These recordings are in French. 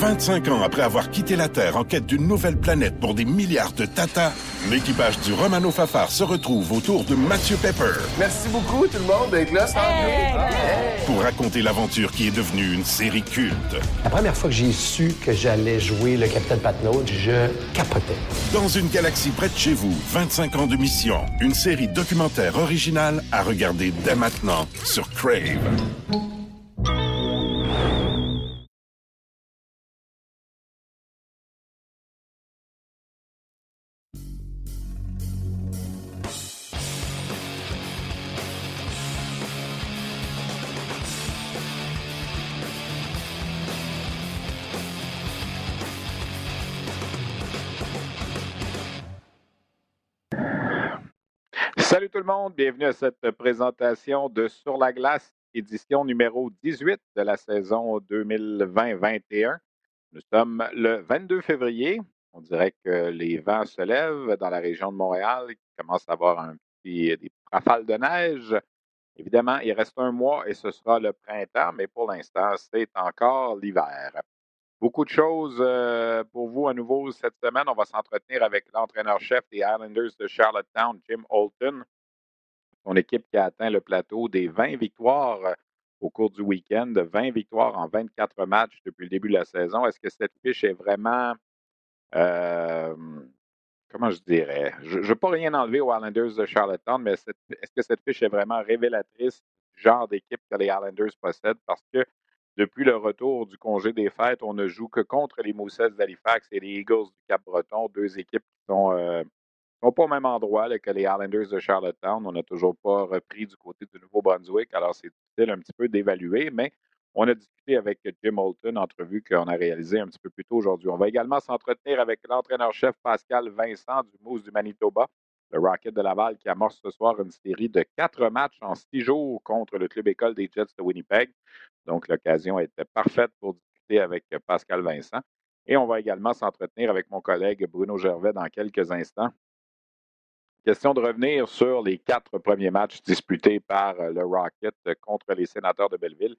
25 ans après avoir quitté la Terre en quête d'une nouvelle planète pour des milliards de Tata, l'équipage du Romano Fafar se retrouve autour de Mathieu Pepper. Merci beaucoup tout le monde d'être là. Pour raconter l'aventure qui est devenue une série culte. La première fois que j'ai su que j'allais jouer le Capitaine Patnaud, je capotais. Dans une galaxie près de chez vous, 25 ans de mission. Une série documentaire originale à regarder dès maintenant sur Crave. Tout le monde, bienvenue à cette présentation de Sur la glace, édition numéro 18 de la saison 2020-21. Nous sommes le 22 février. On dirait que les vents se lèvent dans la région de Montréal. Il commence à avoir petit, des rafales de neige. Évidemment, il reste un mois et ce sera le printemps, mais pour l'instant, c'est encore l'hiver. Beaucoup de choses euh, pour vous à nouveau cette semaine. On va s'entretenir avec l'entraîneur-chef des Islanders de Charlottetown, Jim Holton. Son équipe qui a atteint le plateau des 20 victoires euh, au cours du week-end, 20 victoires en 24 matchs depuis le début de la saison. Est-ce que cette fiche est vraiment, euh, comment je dirais, je ne veux pas rien enlever aux Islanders de Charlottetown, mais est-ce que cette fiche est vraiment révélatrice du genre d'équipe que les Islanders possèdent? Parce que depuis le retour du congé des fêtes, on ne joue que contre les Moussets d'Halifax et les Eagles du Cap-Breton, deux équipes qui sont, euh, sont pas au même endroit que les Islanders de Charlottetown. On n'a toujours pas repris du côté du Nouveau-Brunswick, alors c'est difficile un petit peu d'évaluer, mais on a discuté avec Jim Holton, entrevue qu'on a réalisée un petit peu plus tôt aujourd'hui. On va également s'entretenir avec l'entraîneur-chef Pascal Vincent du Mousse du Manitoba, le Rocket de Laval, qui amorce ce soir une série de quatre matchs en six jours contre le club école des Jets de Winnipeg. Donc, l'occasion était parfaite pour discuter avec Pascal Vincent. Et on va également s'entretenir avec mon collègue Bruno Gervais dans quelques instants. Question de revenir sur les quatre premiers matchs disputés par le Rocket contre les sénateurs de Belleville.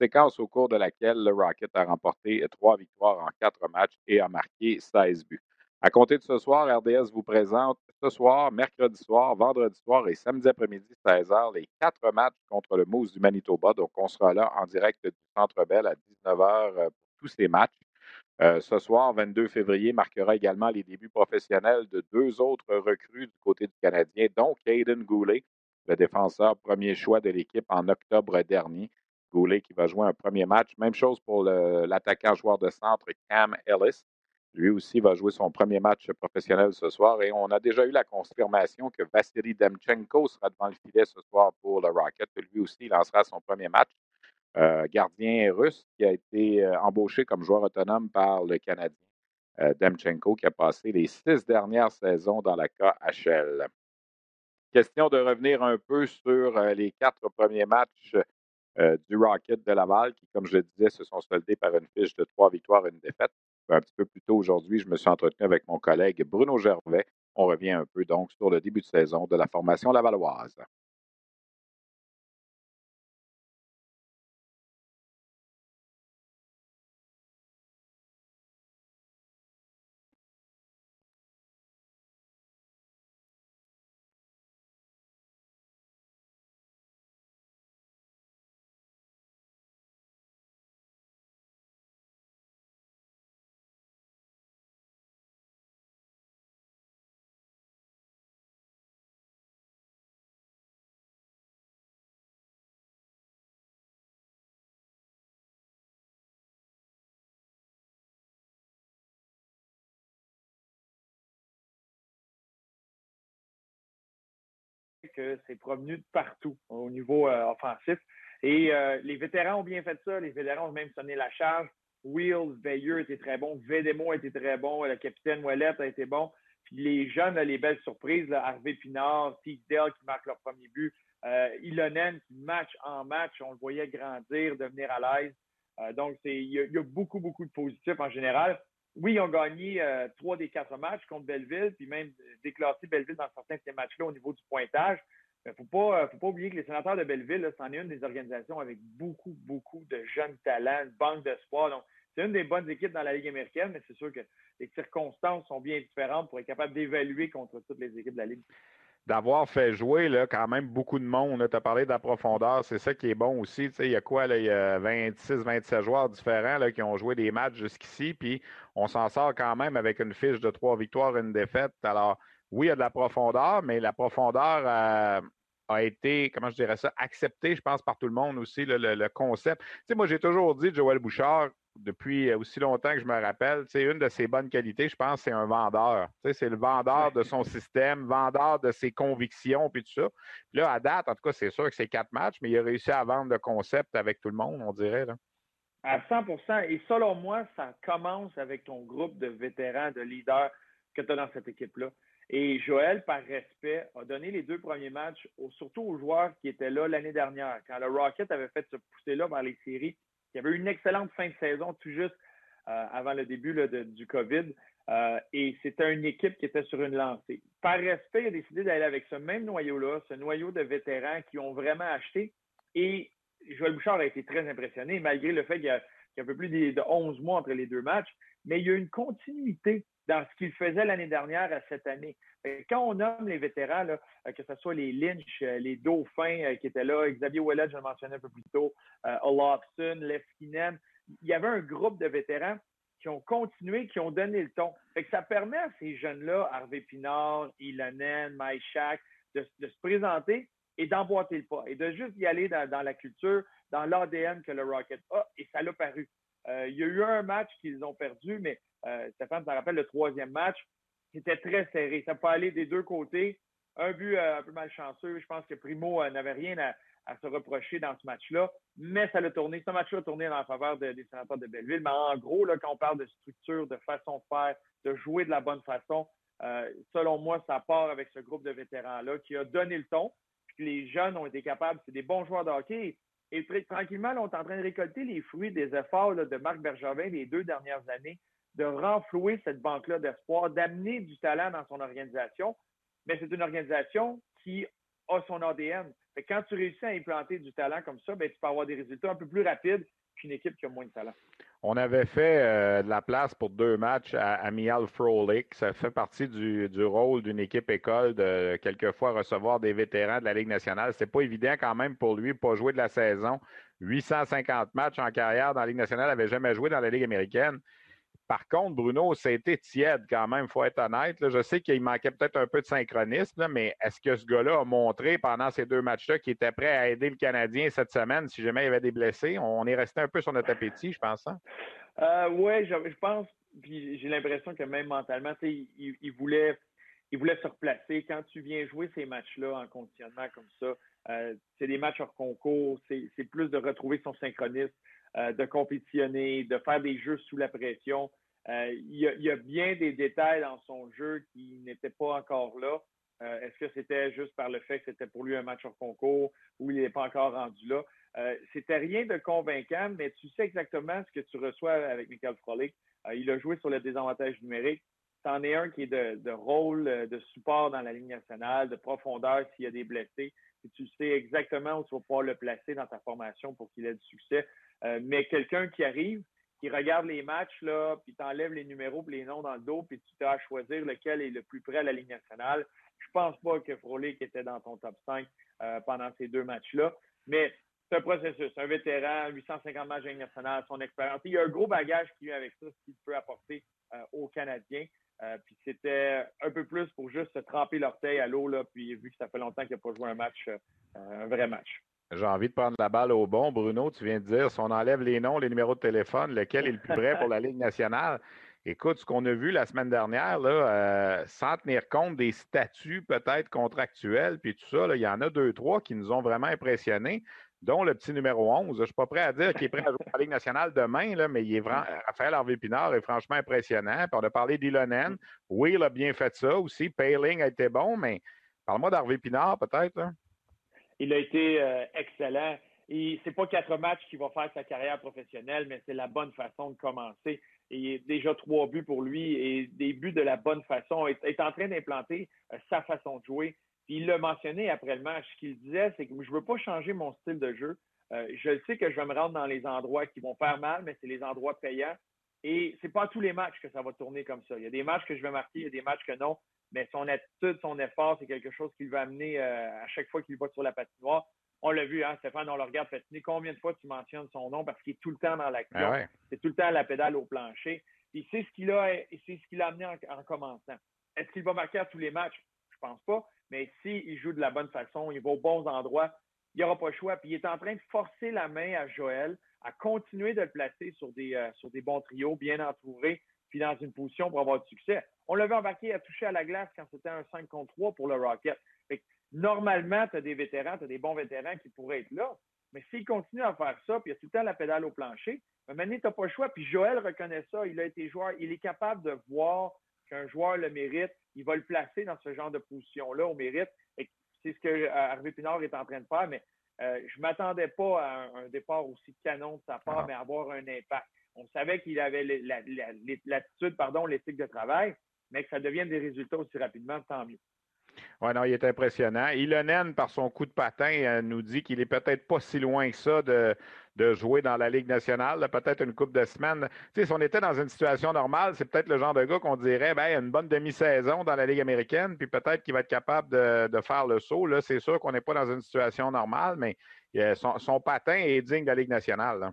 Séquence au cours de laquelle le Rocket a remporté trois victoires en quatre matchs et a marqué 16 buts. À compter de ce soir, RDS vous présente ce soir, mercredi soir, vendredi soir et samedi après-midi, 16h, les quatre matchs contre le Moose du Manitoba. Donc, on sera là en direct du Centre Bell à 19h pour tous ces matchs. Euh, ce soir, 22 février, marquera également les débuts professionnels de deux autres recrues du côté du Canadien, dont Caden Goulet, le défenseur premier choix de l'équipe en octobre dernier. Goulet qui va jouer un premier match. Même chose pour l'attaquant joueur de centre Cam Ellis. Lui aussi va jouer son premier match professionnel ce soir et on a déjà eu la confirmation que Vassili Demchenko sera devant le filet ce soir pour le Rocket. Lui aussi lancera son premier match. Euh, gardien russe qui a été euh, embauché comme joueur autonome par le Canadien. Euh, Demchenko qui a passé les six dernières saisons dans la KHL. Question de revenir un peu sur les quatre premiers matchs du Rocket de Laval qui, comme je le disais, se sont soldés par une fiche de trois victoires et une défaite un petit peu plus tôt aujourd'hui, je me suis entretenu avec mon collègue Bruno Gervais. On revient un peu donc sur le début de saison de la formation lavalloise. Que c'est provenu de partout au niveau euh, offensif. Et euh, les vétérans ont bien fait ça. Les vétérans ont même sonné la charge. Wheels, Veilleux était très bon. Vedemo était très bon. Le capitaine Ouellette a été bon. Puis les jeunes, les belles surprises, Harvey Pinard, Teasdale qui marque leur premier but, euh, Ilonen qui match en match, on le voyait grandir, devenir à l'aise. Euh, donc, il y, a beaucoup, beaucoup de positifs en général oui, ils ont gagné euh, trois des quatre matchs contre Belleville, puis même déclassé Belleville dans certains de ces matchs-là au niveau du pointage. Il ne faut pas, euh, faut pas oublier que les sénateurs de Belleville, c'en est une des organisations avec beaucoup, beaucoup de jeunes talents, une banque d'espoir. Donc, c'est une des bonnes équipes dans la Ligue américaine, mais c'est sûr que les circonstances sont bien différentes pour être capable d'évaluer contre toutes les équipes de la Ligue d'avoir fait jouer là, quand même beaucoup de monde. Tu as parlé de la profondeur, c'est ça qui est bon aussi. Il y a quoi? Il y a 26, 27 joueurs différents là, qui ont joué des matchs jusqu'ici, puis on s'en sort quand même avec une fiche de trois victoires et une défaite. Alors, oui, il y a de la profondeur, mais la profondeur euh, a été, comment je dirais ça, acceptée, je pense, par tout le monde aussi, le, concept. Moi, j'ai toujours dit, Joël Bouchard, depuis aussi longtemps que je me rappelle, c'est une de ses bonnes qualités, je pense, c'est un vendeur. C'est le vendeur de son système, vendeur de ses convictions, puis tout ça. Puis là, à date, en tout cas, c'est sûr que c'est quatre matchs, mais il a réussi à vendre le concept avec tout le monde, on dirait. Là. À 100% Et selon moi, ça commence avec ton groupe de vétérans, de leaders que tu as dans cette équipe-là. Et Joël, par respect, a donné les deux premiers matchs, surtout aux joueurs qui étaient là l'année dernière, quand le Rocket avait fait se pousser là vers les séries il y avait une excellente fin de saison tout juste euh, avant le début du COVID. Euh, et c'était une équipe qui était sur une lancée. Par respect, il a décidé d'aller avec ce même noyau-là, ce noyau de vétérans qui ont vraiment acheté. Et Joël Bouchard a été très impressionné, malgré le fait qu'il y, a, un peu plus de 11 mois entre les deux matchs. Mais il y a une continuité dans ce qu'il faisait l'année dernière à cette année. Quand on nomme les vétérans, euh, que ce soit les Lynch, euh, les Dauphins euh, qui étaient là, Xavier Ouellet, je le mentionnais un peu plus tôt, Olafson, Leskinen, il y avait un groupe de vétérans qui ont continué, qui ont donné le ton. ça permet à ces jeunes-là, Harvey Pinard, Ilonen, Maïchak, de, de, se présenter et d'emboîter le pas et de juste y aller dans, la culture, dans l'ADN que le Rocket a, et ça l'a paru. Il y a eu un match qu'ils ont perdu, mais Stéphane, ça rappelle le troisième match. C'était très serré. Ça peut aller des deux côtés. Un but euh, un peu malchanceux. Je pense que Primo euh, n'avait rien à, se reprocher dans ce match-là, mais ça l'a tourné. Ce match-là a tourné en faveur des sénateurs de Belleville. Mais en gros, quand on parle de structure, de façon de faire, de jouer de la bonne façon, euh, selon moi, ça part avec ce groupe de vétérans-là qui a donné le ton. Puis les jeunes ont été capables, c'est des bons joueurs de hockey. Et tranquillement, on est en train de récolter les fruits des efforts de Marc Bergevin les deux dernières années de renflouer cette banque-là d'espoir, d'amener du talent dans son organisation. Mais c'est une organisation qui a son ADN. quand tu réussis à implanter du talent comme ça, ben, tu peux avoir des résultats un peu plus rapides qu'une équipe qui a moins de talent. On avait fait euh, de la place pour deux matchs à Amial Frolik. Ça fait partie du, rôle d'une équipe école de quelquefois recevoir des vétérans de la Ligue nationale. C'est pas évident quand même pour lui, pas jouer de la saison. 850 matchs en carrière dans la Ligue nationale, n'avait jamais joué dans la Ligue américaine. Par contre, Bruno, été tiède quand même, faut être honnête. Je sais qu'il manquait peut-être un peu de synchronisme, mais est-ce que ce gars-là a montré pendant ces deux matchs-là qu'il était prêt à aider le Canadien cette semaine si jamais il y avait des blessés? On est resté un peu sur notre appétit, je pense. Hein? Euh, oui, je, pense, puis j'ai l'impression que même mentalement, il, voulait, il voulait se replacer. Quand tu viens jouer ces matchs-là en conditionnement comme ça, euh, c'est des matchs hors concours, c'est plus de retrouver son synchronisme. Euh, de compétitionner, de faire des jeux sous la pression. Euh, il, y a, bien des détails dans son jeu qui n'étaient pas encore là. Euh, est-ce que c'était juste par le fait que c'était pour lui un match hors concours ou il n'est pas encore rendu là? c'était rien de convaincant, mais tu sais exactement ce que tu reçois avec Michael Frolic. il a joué sur le désavantage numérique. C'en est un qui est de, rôle de support dans la ligne nationale, de profondeur s'il y a des blessés. Tu sais exactement où tu vas pouvoir le placer dans ta formation pour qu'il ait du succès. Euh, mais quelqu'un qui arrive, qui regarde les matchs, là, puis t'enlève les numéros et les noms dans le dos, puis tu t'as à choisir lequel est le plus près à la Ligue nationale. Je pense pas que Frolic était dans ton top 5 euh, pendant ces deux matchs-là. Mais c'est un processus. Un vétéran, 850 matchs de Ligue nationale, son expérience. Il y a un gros bagage qui vient avec ça, ce qu'il peut apporter euh, aux Canadiens. puis c'était un peu plus pour juste se tremper l'orteil à l'eau, puis vu que ça fait longtemps qu'il n'a pas joué un match, un vrai match. J'ai envie de prendre la balle au bon. Bruno, tu viens de dire, si on enlève les noms, les numéros de téléphone, lequel est le plus vrai pour la Ligue nationale? Écoute, ce qu'on a vu la semaine dernière, euh, sans tenir compte des statuts peut-être contractuels, puis tout ça, il y en a deux, trois qui nous ont vraiment impressionnés, dont le petit numéro 11. Je ne suis pas prêt à dire qu'il est prêt à jouer pour la Ligue nationale demain, mais il est vraiment, Raphaël Harvey-Pinard est franchement impressionnant. Puis on a parlé d'Ilonen. Oui, il a bien fait ça aussi. Paling a été bon, mais parle-moi d'Harvey Pinard peut-être. Il a été euh, excellent. Et c'est pas quatre matchs qui va faire sa carrière professionnelle, mais c'est la bonne façon de commencer. Et déjà trois buts pour lui et des buts de la bonne façon. Il est en train d'implanter euh, sa façon de jouer. Il l'a mentionné après le match. Ce qu'il disait, c'est que je veux pas changer mon style de jeu. je sais que je vais me rendre dans les endroits qui vont faire mal, mais c'est les endroits payants. Et c'est pas tous les matchs que ça va tourner comme ça. Il y a des matchs que je vais marquer, il y a des matchs que non. Mais son attitude, son effort, c'est quelque chose qu'il va amener à chaque fois qu'il va sur la patinoire on l'a vu, hein, Stéphane, on le regarde patiner. Combien de fois tu mentionnes son nom parce qu'il est tout le temps dans l'action. Ah c'est tout le temps la pédale au plancher. Puis c'est ce qu'il a, c'est ce qu'il a amené en, commençant. Est-ce qu'il va marquer à tous les matchs? Je pense pas. Mais s'il joue de la bonne façon, il va aux bons endroits, il n'y aura pas le choix. Puis il est en train de forcer la main à Joël à continuer de le placer sur des, euh, sur des bons trios, bien entourés, puis dans une position pour avoir du succès. On l'avait embarqué à toucher à la glace quand c'était un 5 contre 3 pour le Rocket. Normalement, tu as des vétérans, tu as des bons vétérans qui pourraient être là. Mais s'il continue à faire ça, puis il y a tout le temps la pédale au plancher, maintenant, tu n'as pas le choix. Puis Joël reconnaît ça. Il a été joueur. Il est capable de voir qu'un joueur le mérite. Il va le placer dans ce genre de position-là au mérite. Et c'est ce que euh, Harvey Pinard est en train de faire. Mais euh, je ne m'attendais pas à un, départ aussi canon de sa part, ah. mais avoir un impact. On savait qu'il avait l'attitude, pardon, l'éthique de travail, mais que ça devienne des résultats aussi rapidement, tant mieux. Oui, non, il est impressionnant. Ilonen, par son coup de patin, euh, nous dit qu'il est peut-être pas si loin que ça de, jouer dans la Ligue nationale, peut-être une coupe de semaines. Tu sais, si on était dans une situation normale, c'est peut-être le genre de gars qu'on dirait, ben, une bonne demi-saison dans la Ligue américaine, puis peut-être qu'il va être capable de, faire le saut. Là, c'est sûr qu'on n'est pas dans une situation normale, mais euh, son, patin est digne de la Ligue nationale.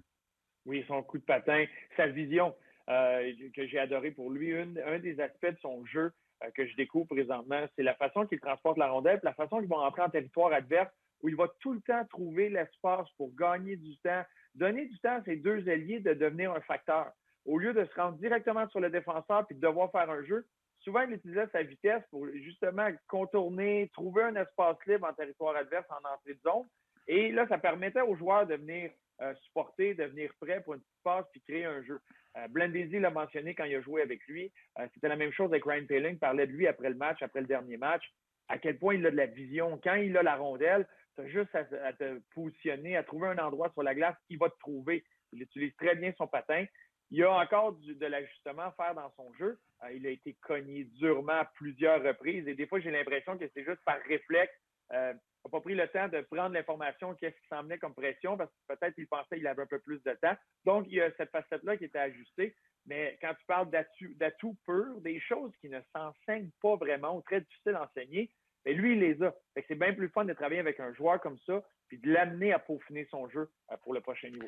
Oui, son coup de patin, sa vision que j'ai adoré pour lui, un des aspects de son jeu, euh, que je découvre présentement, c'est la façon qu'il transporte la rondelle, la façon qu'il va entrer en territoire adverse, où il va tout le temps trouver l'espace pour gagner du temps, donner du temps à ses deux alliés de devenir un facteur. Au lieu de se rendre directement sur le défenseur puis de devoir faire un jeu, souvent il utilisait sa vitesse pour justement contourner, trouver un espace libre en territoire adverse en entrée de zone. Et là, ça permettait aux joueurs de venir euh, supporter, de venir prêt pour une petite passe puis créer un jeu. Euh, l'a mentionné quand il a joué avec lui. Euh, c'était la même chose avec Ryan Paling, parlait de lui après le match, après le dernier match, à quel point il a de la vision. Quand il a la rondelle, tu as juste à, te positionner, à trouver un endroit sur la glace qui va te trouver. Il utilise très bien son patin. Il a encore de l'ajustement à faire dans son jeu. Euh, il a été cogné durement à plusieurs reprises et des fois, j'ai l'impression que c'est juste par réflexe. Euh, n'a pas pris le temps de prendre l'information, qu'est-ce qui s'en comme pression, parce que peut-être qu'il pensait qu'il avait un peu plus de temps. Donc, il y a cette facette-là qui était ajustée. Mais quand tu parles d'atouts purs, des choses qui ne s'enseignent pas vraiment ou très difficiles à enseigner, ben, lui, il les a. C'est bien plus fun de travailler avec un joueur comme ça, puis de l'amener à peaufiner son jeu euh, pour le prochain niveau.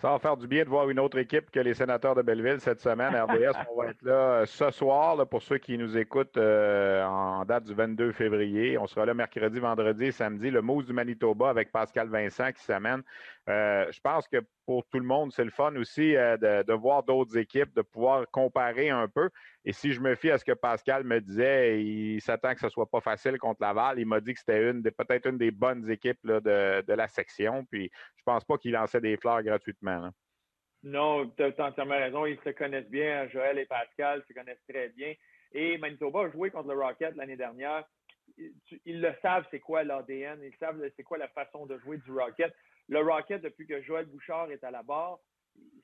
Ça va faire du bien de voir une autre équipe que les sénateurs de Belleville cette semaine. RDS, on va être là euh, ce soir pour ceux qui nous écoutent euh, en date du 22 février. On sera là mercredi, vendredi et samedi. Le Moose du Manitoba avec Pascal Vincent qui s'amène. Euh, je pense que pour tout le monde, c'est le fun aussi euh, de, voir d'autres équipes, de pouvoir comparer un peu. Et si je me fie à ce que Pascal me disait, il s'attend que ce soit pas facile contre Laval. Il m'a dit que c'était une peut-être une des bonnes équipes de, la section. Puis je pense pas qu'il lançait des fleurs gratuitement. Non, tu as entièrement raison. Ils se connaissent bien, Joël et Pascal se connaissent très bien. Et Manitoba a joué contre le Rocket l'année dernière. Ils le savent, c'est quoi l'ADN. Ils savent c'est quoi la façon de jouer du Rocket. Le Rocket, depuis que Joël Bouchard est à la barre,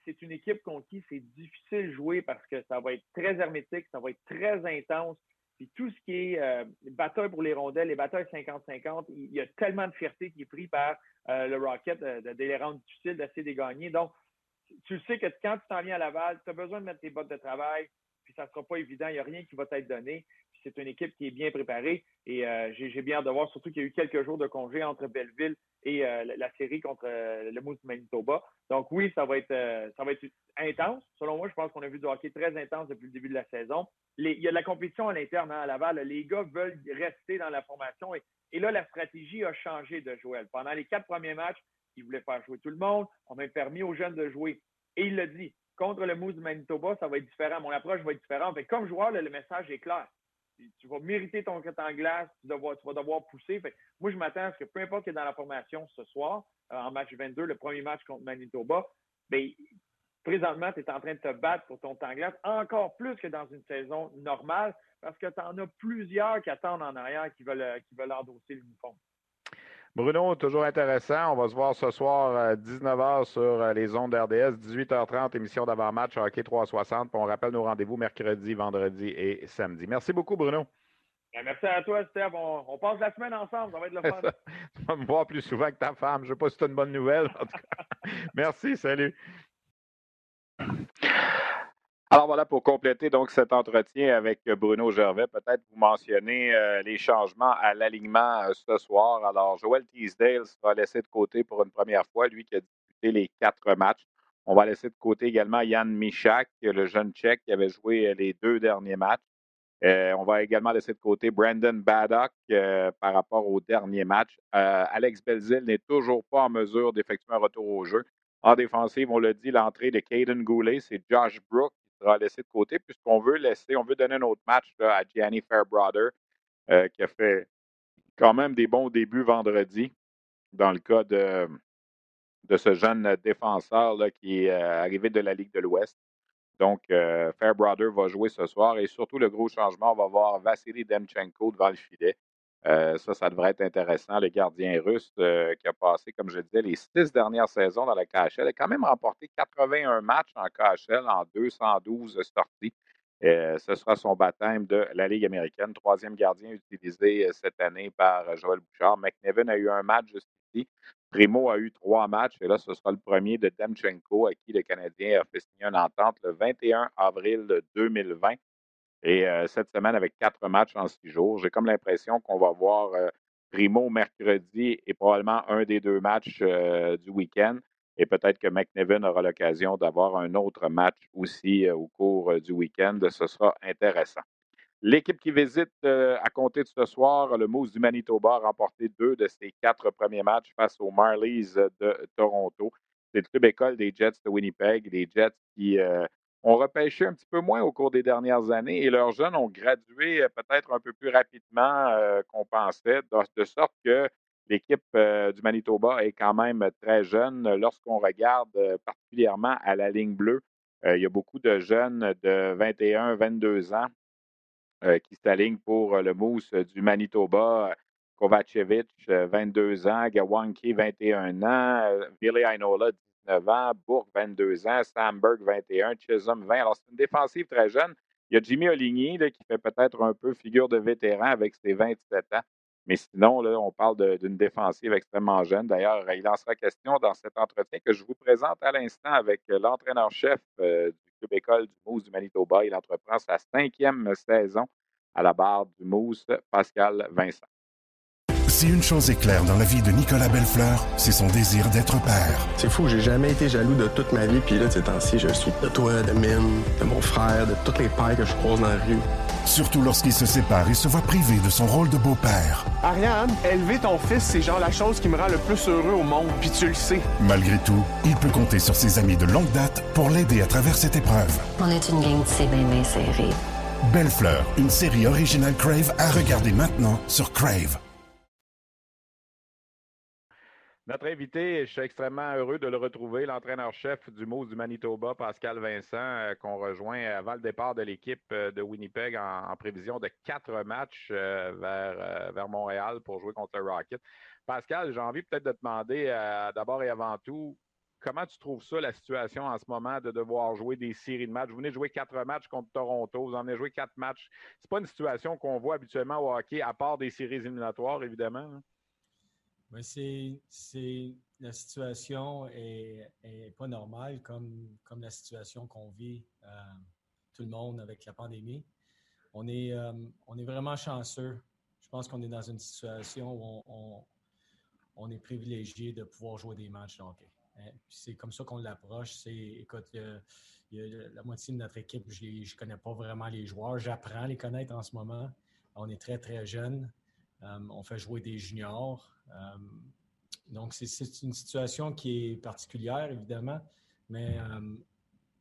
c'est une équipe contre qui c'est difficile de jouer parce que ça va être très hermétique, ça va être très intense. Puis tout ce qui est euh, bataille pour les rondelles, les batailles 50-50, il y a tellement de fierté qui est pris par euh, le Rocket de, les rendre difficiles d'essayer de gagner. Donc, tu sais que quand tu t'en viens à Laval, tu as besoin de mettre tes bottes de travail, puis ça ne sera pas évident, il n'y a rien qui va t'être donné c'est une équipe qui est bien préparée et euh, j'ai bien hâte de voir, surtout qu'il y a eu quelques jours de congé entre Belleville et euh, la, série contre euh, le Moose Manitoba. Donc oui, ça va être ça va être intense. Selon moi, je pense qu'on a vu du hockey très intense depuis le début de la saison. il y a de la compétition à l'interne hein, à Laval. Les gars veulent rester dans la formation et, là, la stratégie a changé de Joël. Pendant les quatre premiers matchs, il voulait faire jouer tout le monde. On a permis aux jeunes de jouer. Et il l'a dit, contre le Moose Manitoba, ça va être différent. Mon approche va être différente. comme joueur, le message est clair tu vas mériter ton en glace, tu, vas devoir pousser. moi, je m'attends à ce que peu importe qui est dans la formation ce soir, euh, en match 22, le premier match contre Manitoba, bien, présentement, tu es en train de te battre pour ton temps glace encore plus que dans une saison normale parce que tu en as plusieurs qui attendent en arrière qui veulent, qui veulent endosser l'uniforme. Bruno, toujours intéressant. On va se voir ce soir à 19h sur euh, les ondes RDS, 18h30, émission d'avant-match Hockey 360. on rappelle nos rendez-vous mercredi, vendredi et samedi. Merci beaucoup, Bruno. Ben, merci à toi, Steph. On, passe la semaine ensemble. Ça va être le fun. tu vas me voir plus souvent que ta femme. Je ne sais pas si c'est une bonne nouvelle. En tout cas. merci, salut. Alors voilà pour compléter donc cet entretien avec Bruno Gervais. Peut-être vous mentionnez euh, les changements à l'alignement euh, ce soir. Alors Joel Teasdale sera laissé de côté pour une première fois, lui qui a disputé les quatre matchs. On va laisser de côté également Yann Michak, le jeune Tchèque qui avait joué les deux derniers matchs. Euh, on va également laisser de côté Brandon Baddock par rapport au dernier match. Alex Belzil n'est toujours pas en mesure d'effectuer un retour au jeu. En défensive, on l'a dit, l'entrée de Caden Goulet, c'est Josh Brook sera laissé de côté, puisqu'on veut laisser, on veut donner un autre match à Gianni Fairbrother, euh, qui a fait quand même des bons débuts vendredi, dans le cas de, de ce jeune défenseur là, qui est euh, arrivé de la Ligue de l'Ouest. Donc, euh, Fairbrother va jouer ce soir et surtout le gros changement, on va voir Vassili Demchenko devant le filet. Euh, ça, ça devrait être intéressant. Le gardien russe euh, qui a passé, comme je disais, les six dernières saisons dans la KHL a quand même remporté 81 matchs en KHL en 212 sorties. Euh, ce sera son baptême de la Ligue américaine. Troisième gardien utilisé cette année par Joël Bouchard. McNevin a eu un match juste ici. Primo a eu trois matchs et là, ce sera le premier de Demchenko à qui le Canadien a fait signer une entente le 21 avril 2020. Et euh, cette semaine, avec quatre matchs en six jours, j'ai comme l'impression qu'on va voir euh, Primo mercredi et probablement un des deux matchs euh, du week-end. Et peut-être que McNevin aura l'occasion d'avoir un autre match aussi au cours du week-end. Ce sera intéressant. L'équipe qui visite à compter de ce soir, le Moose du Manitoba a remporté deux de ses quatre premiers matchs face aux Marlies de Toronto. C'est le club école des Jets de Winnipeg, des Jets qui ont repêché un petit peu moins au cours des dernières années et leurs jeunes ont gradué euh, peut-être un peu plus rapidement euh, qu'on pensait, de, sorte que l'équipe euh, du Manitoba est quand même très jeune. Lorsqu'on regarde particulièrement à la ligne bleue, il y a beaucoup de jeunes de 21, 22 ans qui s'alignent pour le mousse du Manitoba. Kovacevic, 22 ans, Gawanki, 21 ans, Billy Ainola, 19 ans, Bourg, 22 ans, Stamberg, 21, Chisholm, 20. Alors, c'est une défensive très jeune. Il y a Jimmy Oligny qui fait peut-être un peu figure de vétéran avec ses 27 ans. Mais sinon, là, on parle d'une défensive extrêmement jeune. D'ailleurs, il en sera question dans cet entretien que je vous présente à l'instant avec l'entraîneur-chef euh, du club école du Mousse du Manitoba. Il entreprend sa cinquième saison à la barre du Mousse, Pascal Vincent. Si une chose est claire dans la vie de Nicolas Bellefleur, c'est son désir d'être père. C'est fou, j'ai jamais été jaloux de toute ma vie, puis là, ces temps-ci, je suis de toi, de Mine, de mon frère, de tous les pères que je croise dans la rue. Surtout lorsqu'il se sépare et se voit privé de son rôle de beau-père. Ariane, élever ton fils, c'est genre la chose qui me rend le plus heureux au monde, puis tu le sais. Malgré tout, il peut compter sur ses amis de longue date pour l'aider à travers cette épreuve. On est une gang de c'est bien. Belle une série originale Crave à regarder maintenant sur Crave. Notre invité, je suis extrêmement heureux de le retrouver, l'entraîneur-chef du Moose du Manitoba, Pascal Vincent, euh, qu'on rejoint avant le départ de l'équipe euh, de Winnipeg en, prévision de quatre matchs euh, vers, vers Montréal pour jouer contre le Rocket. Pascal, j'ai envie peut-être de te demander d'abord et avant tout, comment tu trouves ça, la situation en ce moment de devoir jouer des séries de matchs? Vous venez de jouer quatre matchs contre Toronto, vous en avez joué quatre matchs. C'est pas une situation qu'on voit habituellement au hockey, à part des séries éliminatoires, évidemment. Ben, c'est, la situation est, pas normale comme, comme la situation qu'on vit euh, tout le monde avec la pandémie. On est, euh, on est vraiment chanceux. Je pense qu'on est dans une situation où on, on, est privilégié de pouvoir jouer des matchs. Hein. C'est comme ça qu'on l'approche. C'est, écoute, la moitié de notre équipe, je ne connais pas vraiment les joueurs. J'apprends à les connaître en ce moment. On est très, très jeunes. Euh, on fait jouer des juniors. Euh, donc, c'est une situation qui est particulière, évidemment, mais euh,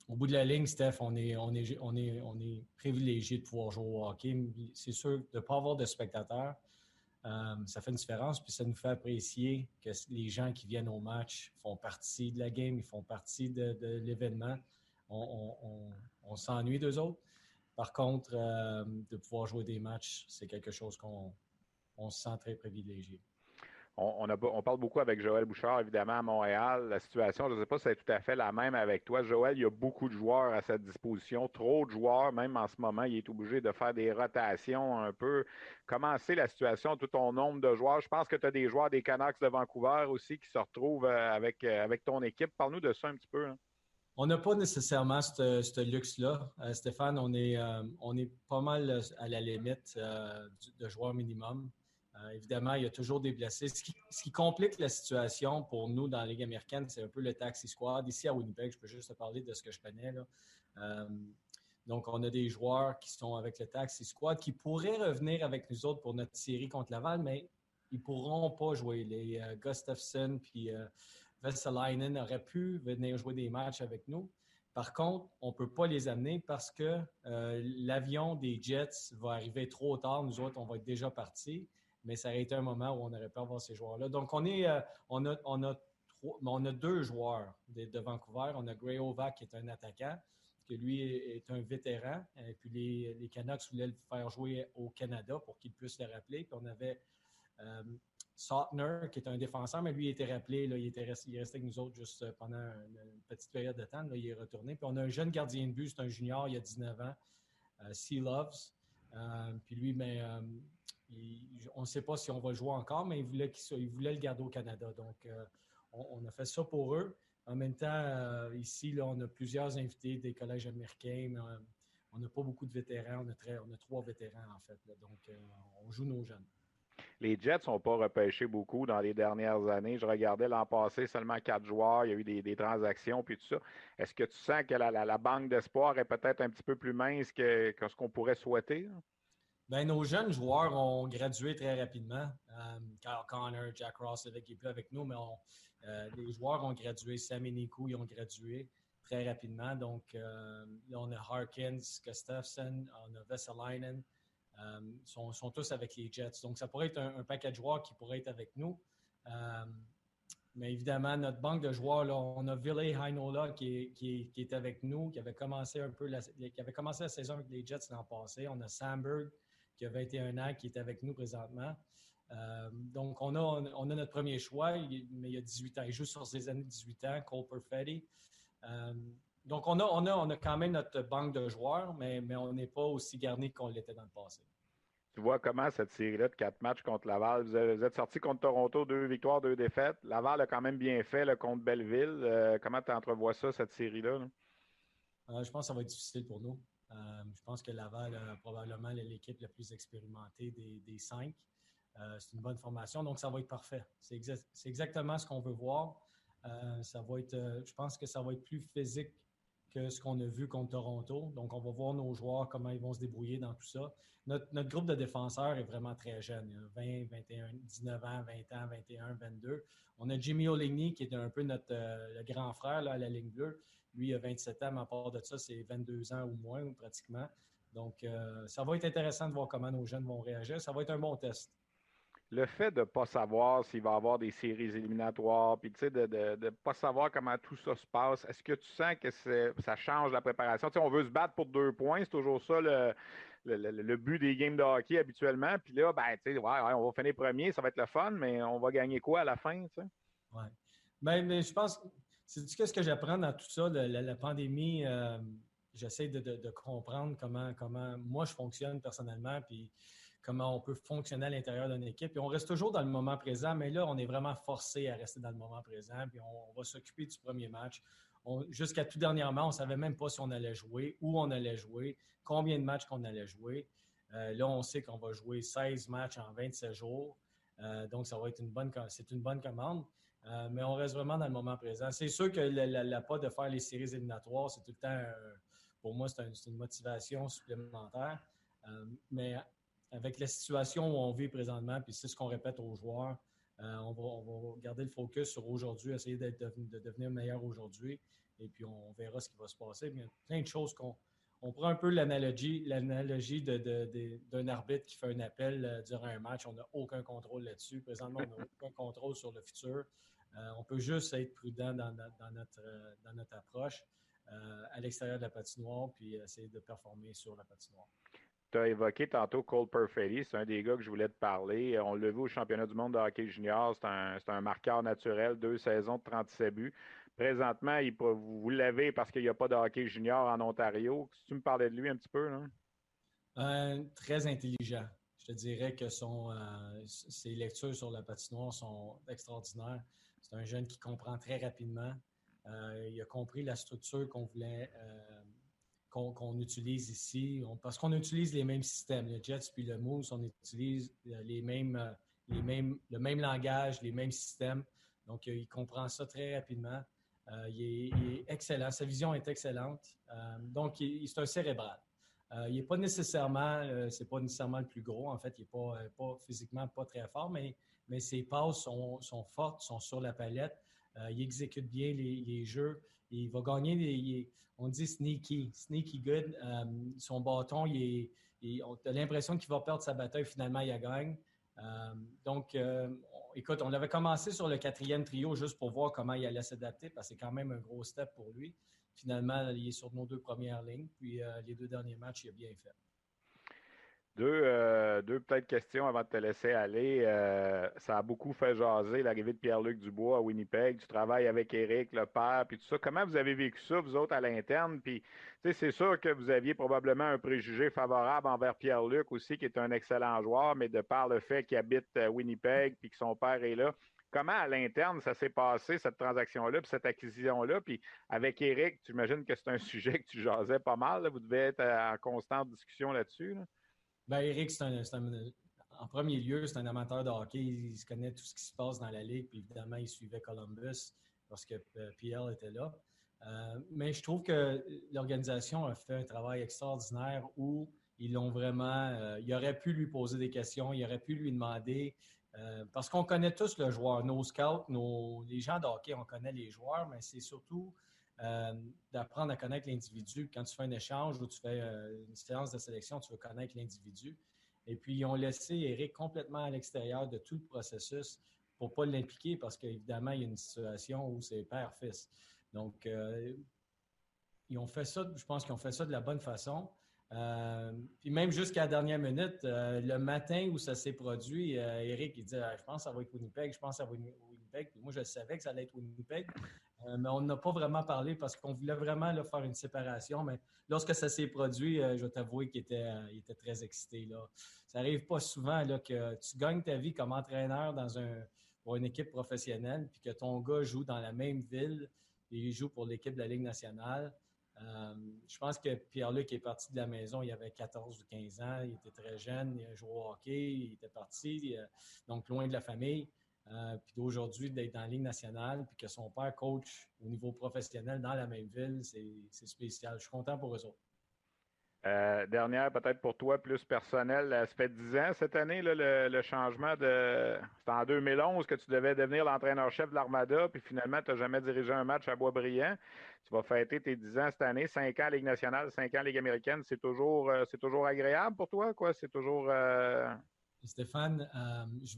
au bout de la ligne, Steph, on est, on est, on est, on est privilégié de pouvoir jouer au hockey. C'est sûr, de ne pas avoir de spectateurs, ça fait une différence, puis ça nous fait apprécier que les gens qui viennent au match font partie de la game, ils font partie de, l'événement. On, s'ennuie d'eux autres. Par contre, de pouvoir jouer des matchs, c'est quelque chose qu'on on se sent très privilégié. on, parle beaucoup avec Joël Bouchard, évidemment, à Montréal. La situation, je ne sais pas si c'est tout à fait la même avec toi. Joël, il y a beaucoup de joueurs à sa disposition, trop de joueurs, même en ce moment, il est obligé de faire des rotations un peu. Comment c'est la situation, tout ton nombre de joueurs? Je pense que tu as des joueurs des Canucks de Vancouver aussi qui se retrouvent euh, avec, euh, avec ton équipe. Parle-nous de ça un petit peu. Hein. On n'a pas nécessairement ce luxe-là. Euh, Stéphane, on est, on est pas mal à la limite de joueurs minimum. Euh, évidemment, il y a toujours des blessés. Ce qui, complique la situation pour nous dans la Ligue américaine, c'est un peu le taxi squad. Ici à Winnipeg, je peux juste te parler de ce que je connais. Euh, donc, on a des joueurs qui sont avec le taxi squad qui pourraient revenir avec nous autres pour notre série contre Laval, mais ils ne pourront pas jouer. Les euh, Gustafsson puis Vesalainen auraient pu venir jouer des matchs avec nous. Par contre, on ne peut pas les amener parce que l'avion des Jets va arriver trop tard. Nous autres, on va être déjà partis mais ça aurait été un moment où on aurait pu avoir ces joueurs-là. Donc, on, est, euh, on, a, on, a on a deux joueurs de, Vancouver. On a Gray Ovac, qui est un attaquant, qui lui est, un vétéran. Et puis, les, les, Canucks voulaient le faire jouer au Canada pour qu'il puisse le rappeler. Puis, on avait euh, qui est un défenseur, mais lui, il était rappelé. Là, il, était resté, il restait avec nous autres juste pendant une, petite période de temps. Là, il est retourné. Puis, on a un jeune gardien de but, c'est un junior, il y a 19 ans, euh, Sea Loves. Euh, puis lui, mais, on ne sait pas si on va jouer encore, mais ils voulaient, le garder au Canada. Donc, euh, on, a fait ça pour eux. En même temps, euh, ici, on a plusieurs invités des collèges américains, euh, on n'a pas beaucoup de vétérans. On a, trois vétérans, en fait. Donc, on joue nos jeunes. Les Jets n'ont pas repêché beaucoup dans les dernières années. Je regardais l'an passé seulement quatre joueurs. Il y a eu des, transactions puis tout ça. Est-ce que tu sens que la, banque d'espoir est peut-être un petit peu plus mince que ce qu'on pourrait souhaiter? Ben, nos jeunes joueurs ont gradué très rapidement. Euh, Kyle Connor, Jack Ross qui est plus avec nous, mais euh, les joueurs ont gradué. Sam et Nico, ils ont gradué très rapidement. Donc, euh, là, on a Harkins, Gustafsson, on a Vesalainen. Ils sont, sont, tous avec les Jets. Donc, ça pourrait être un, paquet de joueurs qui pourrait être avec nous. mais évidemment, notre banque de joueurs, là, on a Ville Heinola qui, est avec nous, qui avait commencé un peu la, qui avait commencé la saison avec les Jets l'an passé. On a Sandberg qui a 21 ans, qui est avec nous présentement. Euh, donc, on a, on a notre premier choix, mais il a 18 ans. Il joue sur ses années de 18 ans, Cole Perfetti. Euh, donc, on a, on, a, on a quand même notre banque de joueurs, mais, mais on n'est pas aussi garni qu'on l'était dans le passé. Tu vois comment cette série-là de quatre matchs contre Laval, vous êtes sorti contre Toronto, deux victoires, deux défaites. Laval a quand même bien fait le contre Belleville. Euh, comment tu entrevois ça, cette série-là? je pense que ça va être difficile pour nous. Euh, je pense que Laval a probablement l'équipe la plus expérimentée des, cinq. Euh, c'est une bonne formation, donc ça va être parfait. C'est exactement ce qu'on veut voir. Euh, ça va être, je pense que ça va être plus physique que ce qu'on a vu contre Toronto. Donc, on va voir nos joueurs, comment ils vont se débrouiller dans tout ça. Notre, groupe de défenseurs est vraiment très jeune. 20, 21, 19 ans, 20 ans, 21, 22. On a Jimmy Oligny, qui est un peu notre grand frère là, à la ligne bleue. Lui, il a 27 ans, mais à part de ça, c'est 22 ans ou moins, pratiquement. Donc, euh, ça va être intéressant de voir comment nos jeunes vont réagir. Ça va être un bon test. Le fait de ne pas savoir s'il va y avoir des séries éliminatoires, puis de ne de, pas savoir comment tout ça se passe, est-ce que tu sens que ça change la préparation? on veut se battre pour deux points, c'est toujours ça le, but des games de hockey habituellement. Puis là, ben, on va finir premier, ça va être le fun, mais on va gagner quoi à la fin? Oui. Ben, mais je pense c'est ce que j'apprends dans tout ça, la, pandémie. Euh, j'essaie de, comprendre comment, comment moi je fonctionne personnellement, puis comment on peut fonctionner à l'intérieur d'une équipe. On reste toujours dans le moment présent, mais là, on est vraiment forcé à rester dans le moment présent, puis on, va s'occuper du premier match. Jusqu'à tout dernièrement, on ne savait même pas si on allait jouer, où on allait jouer, combien de matchs qu'on allait jouer. Euh, là, on sait qu'on va jouer 16 matchs en 27 jours. Euh, donc, ça va être une bonne, c'est une bonne commande. Euh, mais on reste vraiment dans le moment présent. C'est sûr que la, pas de faire les séries éliminatoires, c'est tout le temps, pour moi, c'est une motivation supplémentaire. Euh, mais avec la situation où on vit présentement, puis c'est ce qu'on répète aux joueurs, euh, on, va, garder le focus sur aujourd'hui, essayer de, de devenir meilleur aujourd'hui, et puis on, verra ce qui va se passer. Mais il y a plein de choses qu'on on prend un peu l'analogie, l'analogie d'un arbitre qui fait un appel durant un match. On n'a aucun contrôle là-dessus. Présentement, on n'a aucun contrôle sur le futur. Euh, on peut juste être prudent dans, notre, euh, dans notre approche euh, à l'extérieur de la patinoire, puis essayer de performer sur la patinoire. tu as évoqué tantôt Cole Perfetti, c'est un des gars que je voulais te parler. On l'a vu au championnat du monde de hockey junior, c'est un, un, marqueur naturel, deux saisons de 37 buts. Présentement, il, vous l'avez parce qu'il n'y a pas de hockey junior en Ontario. Si tu me parlais de lui un petit peu, là? Euh, très intelligent. Je te dirais que son, euh, ses lectures sur la patinoire sont extraordinaires. C'est un jeune qui comprend très rapidement. Euh, il a compris la structure qu'on voulait qu'on utilise ici, parce qu'on utilise les mêmes systèmes, le Jets puis le Moose, on utilise les mêmes, les mêmes, le même langage, les mêmes systèmes. Donc, il comprend ça très rapidement. Il est, excellent, sa vision est excellente. donc, c'est un cérébral. Euh, il n'est pas nécessairement, euh, c'est pas nécessairement le plus gros. En fait, il n'est pas, euh, pas, physiquement pas très fort, mais, mais ses passes sont, sont fortes, sont sur la palette. il exécute bien les, jeux. Il va gagner, on dit sneaky, sneaky good. son bâton, il est, on a l'impression qu'il va perdre sa bataille, finalement, il a gagne. donc, écoute, on avait commencé sur le quatrième trio juste pour voir comment il allait s'adapter, parce que c'est quand même un gros step pour lui finalement, il est sur nos deux premières lignes. Puis euh, les deux derniers matchs, il a bien fait. Deux, euh, deux peut-être questions avant de te laisser aller. Euh, ça a beaucoup fait jaser l'arrivée de Pierre-Luc Dubois à Winnipeg. Tu travailles avec Eric, le père, puis tout ça. Comment vous avez vécu ça, vous autres, à l'interne? Puis, c'est sûr que vous aviez probablement un préjugé favorable envers Pierre-Luc aussi, qui est un excellent joueur, mais de par le fait qu'il habite Winnipeg puis que son père est là, Comment à l'interne ça s'est passé, cette transaction-là, puis cette acquisition-là? Puis avec Eric, tu imagines que c'est un sujet que tu jasais pas mal. Vous devez être en constante discussion là-dessus. Là. Ben, Eric, c'est un, en premier lieu, c'est un amateur de hockey. Il se connaît tout ce qui se passe dans la ligue. Puis évidemment, il suivait Columbus parce que euh, Pierre était là. Euh, mais je trouve que l'organisation a fait un travail extraordinaire où ils l'ont vraiment. Euh, il aurait pu lui poser des questions, il aurait pu lui demander parce qu'on connaît tous le joueur, nos scouts, nos, les gens de hockey, on connaît les joueurs, mais c'est surtout euh, d'apprendre à connaître l'individu. Quand tu fais un échange ou tu fais euh, une séance de sélection, tu veux connaître l'individu. Et puis, ils ont laissé Eric complètement à l'extérieur de tout le processus pour ne pas l'impliquer parce qu'évidemment, il y a une situation où c'est père-fils. Donc, ils ont fait ça, je pense qu'ils ont fait ça de la bonne façon. Euh, puis même jusqu'à la dernière minute, euh, le matin où ça s'est produit, euh, Eric il dit ah, Je pense que ça va être Winnipeg, je pense que ça va être Winnipeg. Moi, je savais que ça allait être Winnipeg. Mais on n'a pas vraiment parlé parce qu'on voulait vraiment faire une séparation. Mais lorsque ça s'est produit, je vais t'avouer qu'il était, était très excité. Ça n'arrive pas souvent que tu gagnes ta vie comme entraîneur dans pour une équipe professionnelle, puis que ton gars joue dans la même ville et il joue pour l'équipe de la Ligue nationale. Euh, je pense que Pierre-Luc est parti de la maison, il avait 14 ou 15 ans, il était très jeune, il joué au hockey, il était parti, euh, donc loin de la famille. Euh, puis d'aujourd'hui, d'être la Ligue nationale, puis que son père coach au niveau professionnel dans la même ville, c'est spécial. Je suis content pour eux autres. Euh, dernière, peut-être pour toi, plus personnel. Ça fait 10 ans cette année, le, changement de. C'était en 2011 que tu devais devenir l'entraîneur-chef de l'Armada, puis finalement, tu n'as jamais dirigé un match à Boisbriand. Tu vas fêter tes 10 ans cette année, 5 ans Ligue nationale, 5 ans Ligue américaine. C'est toujours, euh, c'est toujours agréable pour toi, quoi? C'est toujours. Euh, Stéphane, je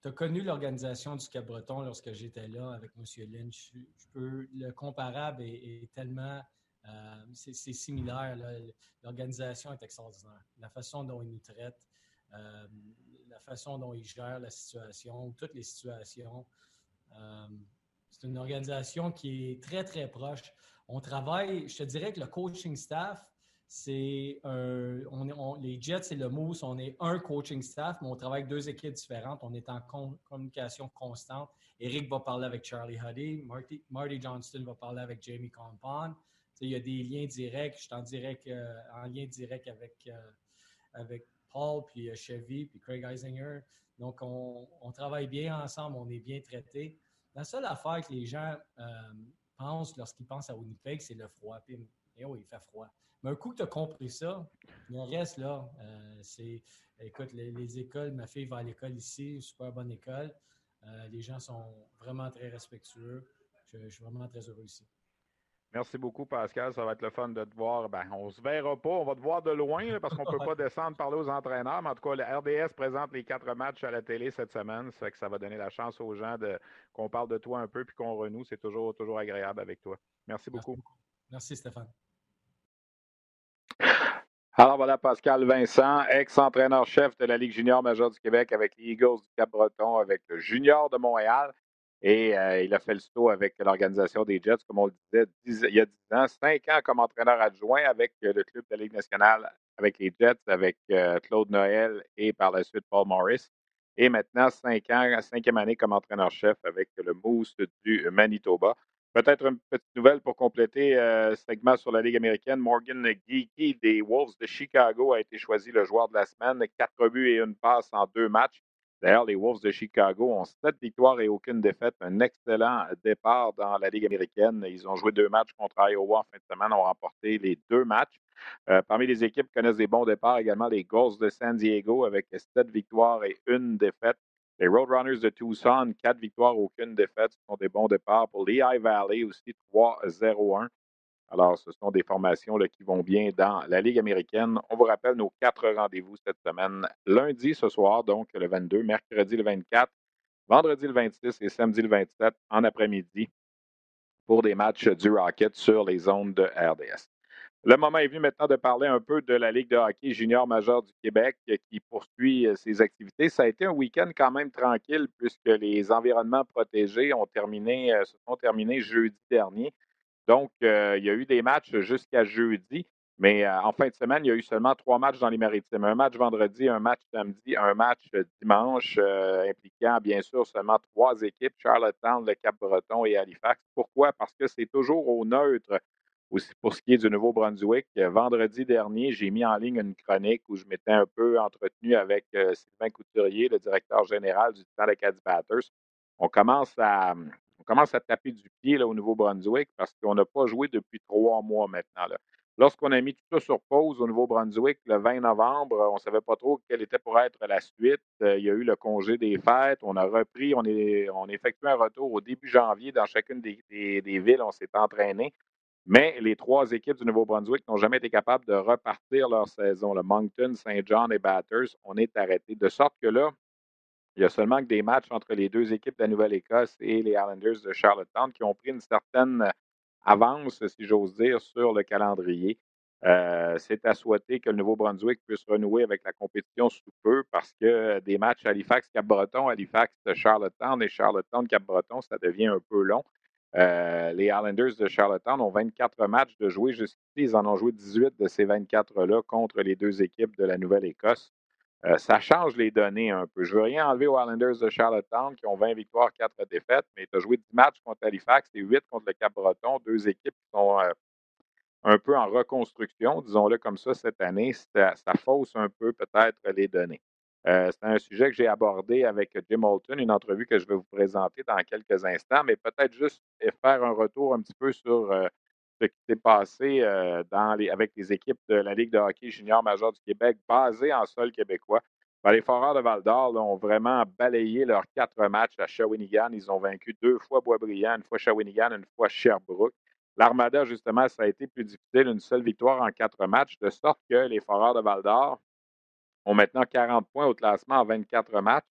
Tu as connu l'organisation du Cap-Breton lorsque j'étais là avec M. Lynch? Je, peux, le comparable est tellement euh, c'est similaire. L'organisation est extraordinaire. La façon dont ils nous traitent, euh, la façon dont ils gèrent la situation, toutes les situations. Euh, c'est une organisation qui est très, très proche. On travaille, je te dirais que le coaching staff, c'est on, les Jets et le Moose, on est un coaching staff, mais on travaille avec deux équipes différentes. On est en communication constante. Eric va parler avec Charlie Huddy, Marty, Johnston va parler avec Jamie Compound il y a des liens directs. Je suis en, euh, en lien direct avec, euh, avec Paul, puis euh, Chevy, puis Craig Eisinger. Donc, on, travaille bien ensemble, on est bien traités. La seule affaire que les gens pensent lorsqu'ils pensent à Winnipeg, c'est le froid. Eh oui, il fait froid. Mais un coup que tu as compris ça, le reste, là, c'est. Écoute, les, écoles, ma fille va à l'école ici, super bonne école. les gens sont vraiment très respectueux. je suis vraiment très heureux ici. Merci beaucoup, Pascal. Ça va être le fun de te voir. Ben, on se verra pas. On va te voir de loin parce qu'on ne peut pas descendre parler aux entraîneurs. Mais en tout cas, le RDS présente les quatre matchs à la télé cette semaine. Ça fait que ça va donner la chance aux gens de qu'on parle de toi un peu puis qu'on renoue. C'est toujours, toujours agréable avec toi. Merci beaucoup. Merci, Stéphane. Alors voilà Pascal Vincent, ex-entraîneur-chef de la Ligue junior majeure du Québec avec les Eagles du Cap-Breton, avec le Junior de Montréal. Et euh, il a fait le saut avec l'organisation des Jets, comme on le disait, il y a 10 ans, 5 ans comme entraîneur adjoint avec le club de la Ligue nationale, avec les Jets, avec euh, Claude Noël et par la suite Paul Morris. Et maintenant, 5 ans, cinquième année comme entraîneur-chef avec le Moose du Manitoba. Peut-être une petite nouvelle pour compléter euh, ce segment sur la Ligue américaine. Morgan Geeky des Wolves de Chicago a été choisi le joueur de la semaine. Quatre buts et une passe en deux matchs. D'ailleurs, les Wolves de Chicago ont sept victoires et aucune défaite. Un excellent départ dans la Ligue américaine. Ils ont joué deux matchs contre Iowa en fin de semaine, ont remporté les deux matchs. Euh, parmi les équipes qui connaissent des bons départs également, les Gulls de San Diego avec sept victoires et une défaite. Les Roadrunners de Tucson, quatre victoires, aucune défaite. Ce sont des bons départs pour Lehigh Valley aussi, 3-0-1. Alors, ce sont des formations qui vont bien dans la Ligue américaine. On vous rappelle nos quatre rendez-vous cette semaine. Lundi ce soir, donc le 22, mercredi le 24, vendredi le 26 et samedi le 27 en après-midi pour des matchs du Rocket sur les ondes de RDS. Le moment est venu maintenant de parler un peu de la Ligue de hockey junior majeur du Québec qui poursuit euh, ses activités. Ça a été un week-end quand même tranquille puisque les environnements protégés euh, se sont terminés jeudi dernier. Donc, euh, il y a eu des matchs jusqu'à jeudi, mais en fin de semaine, il y a eu seulement trois matchs dans les maritimes. Un match vendredi, un match samedi, un match dimanche, impliquant bien sûr seulement trois équipes, Charlottetown, le Cap-Breton et Halifax. Pourquoi? Parce que c'est toujours au neutre aussi pour ce qui est du Nouveau-Brunswick, euh, vendredi dernier, j'ai mis en ligne une chronique où je m'étais un peu entretenu avec euh, Sylvain Couturier, le directeur général du Titan Acadie Batters. On commence à, on commence à taper du pied au Nouveau-Brunswick parce qu'on n'a pas joué depuis trois mois maintenant. Lorsqu'on a mis tout ça sur pause au Nouveau-Brunswick le 20 novembre, on ne savait pas trop quelle était pour être la suite. Euh, il y a eu le congé des fêtes. On a repris, on, est, a un retour au début janvier dans chacune des villes. On s'est entraîné. Mais les trois équipes du Nouveau-Brunswick n'ont jamais été capables de repartir leur saison. Le Moncton, Saint John et Batters, on est arrêté. De sorte que là, il y a seulement que des matchs entre les deux équipes de la Nouvelle-Écosse et les Islanders de Charlottetown qui ont pris une certaine avance, si j'ose dire, sur le calendrier. Euh, c'est à souhaiter que le Nouveau-Brunswick puisse renouer avec la compétition sous peu parce que des matchs Halifax-Cap-Breton, Halifax-Charlottetown et Charlottetown-Cap-Breton, ça devient un peu long. Euh, les Islanders de Charlottetown ont 24 matchs de jouer jusqu'ici. Ils en ont joué 18 de ces 24-là contre les deux équipes de la Nouvelle-Écosse. Euh, ça change les données un peu. Je ne veux rien enlever aux Islanders de Charlottetown qui ont 20 victoires, 4 défaites, mais tu as joué 10 matchs contre Halifax et 8 contre le Cap-Breton, deux équipes qui sont euh, un peu en reconstruction, disons-le comme ça, cette année. Ça, ça fausse un peu peut-être les données. Euh, c'est un sujet que j'ai abordé avec Jim Holton, une entrevue que je vais vous présenter dans quelques instants, mais peut-être juste faire un retour un petit peu sur euh, ce qui s'est passé euh, avec les équipes de la Ligue de hockey junior majeur du Québec basées en sol québécois. Les Foreurs de Val-d'Or ont vraiment balayé leurs quatre matchs à Shawinigan. Ils ont vaincu deux fois Boisbriand, une fois Shawinigan, une fois Sherbrooke. L'Armada, justement, ça a été plus difficile, une seule victoire en quatre matchs, de sorte que les Foreurs de Val-d'Or ont maintenant 40 points au classement en 24 matchs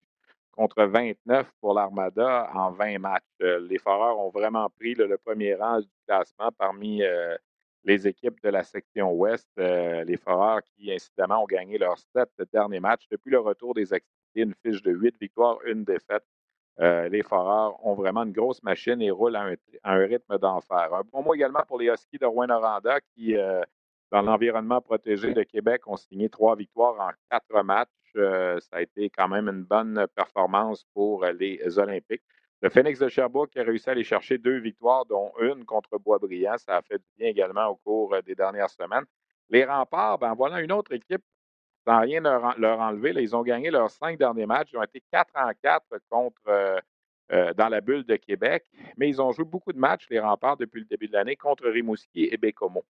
contre 29 pour l'Armada en 20 matchs. Euh, les Foreurs ont vraiment pris le premier rang du classement parmi euh, les équipes de la section ouest. Euh, les Foreurs qui, incidemment, ont gagné leurs sept derniers matchs depuis le retour des activités, une fiche de 8 victoires, une défaite. les Foreurs ont vraiment une grosse machine et roulent à un, rythme d'enfer. Un bon mot également pour les Huskies de Rouen-Noranda qui dans l'environnement protégé de Québec, on signé trois victoires en quatre matchs. Euh, ça a été quand même une bonne performance pour les Olympiques. Le Phoenix de Sherbrooke a réussi à aller chercher deux victoires, dont une contre Boisbriand. Ça a fait du bien également au cours des dernières semaines. Les remparts, ben voilà une autre équipe sans rien leur, enlever. ils ont gagné leurs cinq derniers matchs. Ils ont été quatre en quatre contre euh, euh, dans la bulle de Québec, mais ils ont joué beaucoup de matchs, les remparts, depuis le début de l'année, contre Rimouski et Bécomo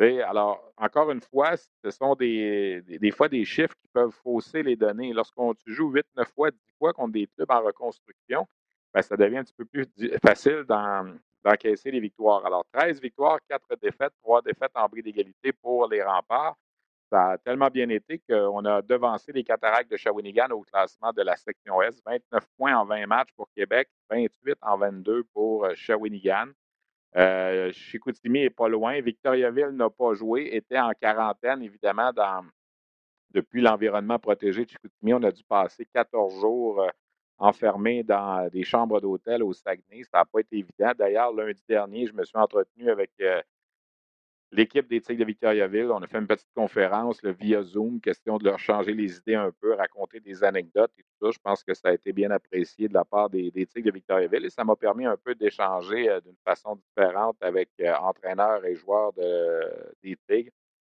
alors, encore une fois, ce sont des, des, fois des chiffres qui peuvent fausser les données. Lorsqu'on tu joues 8, 9 fois, 10 fois contre des clubs en reconstruction, ben, ça devient un petit peu plus facile d'encaisser les victoires. Alors, 13 victoires, 4 défaites, 3 défaites en bris d'égalité pour les remparts. Ça a tellement bien été qu'on a devancé les cataractes de Shawinigan au classement de la section S. 29 points en 20 matchs pour Québec, 28 en 22 pour euh, Shawinigan. Euh, Chicoutimi n'est pas loin. Victoriaville n'a pas joué, était en quarantaine, évidemment, depuis l'environnement protégé de Chicoutimi. On a dû passer 14 jours euh, enfermés dans des chambres d'hôtel au Saguenay. Ça n'a pas été évident. D'ailleurs, lundi dernier, je me suis entretenu avec euh, l'équipe des Tigres de Victoriaville. On a fait une petite conférence via Zoom, question de leur changer les idées un peu, raconter des anecdotes et tout ça. Je pense que ça a été bien apprécié de la part des, Tigres de Victoriaville et ça m'a permis un peu d'échanger euh, d'une façon différente avec entraîneurs et joueurs des Tigres.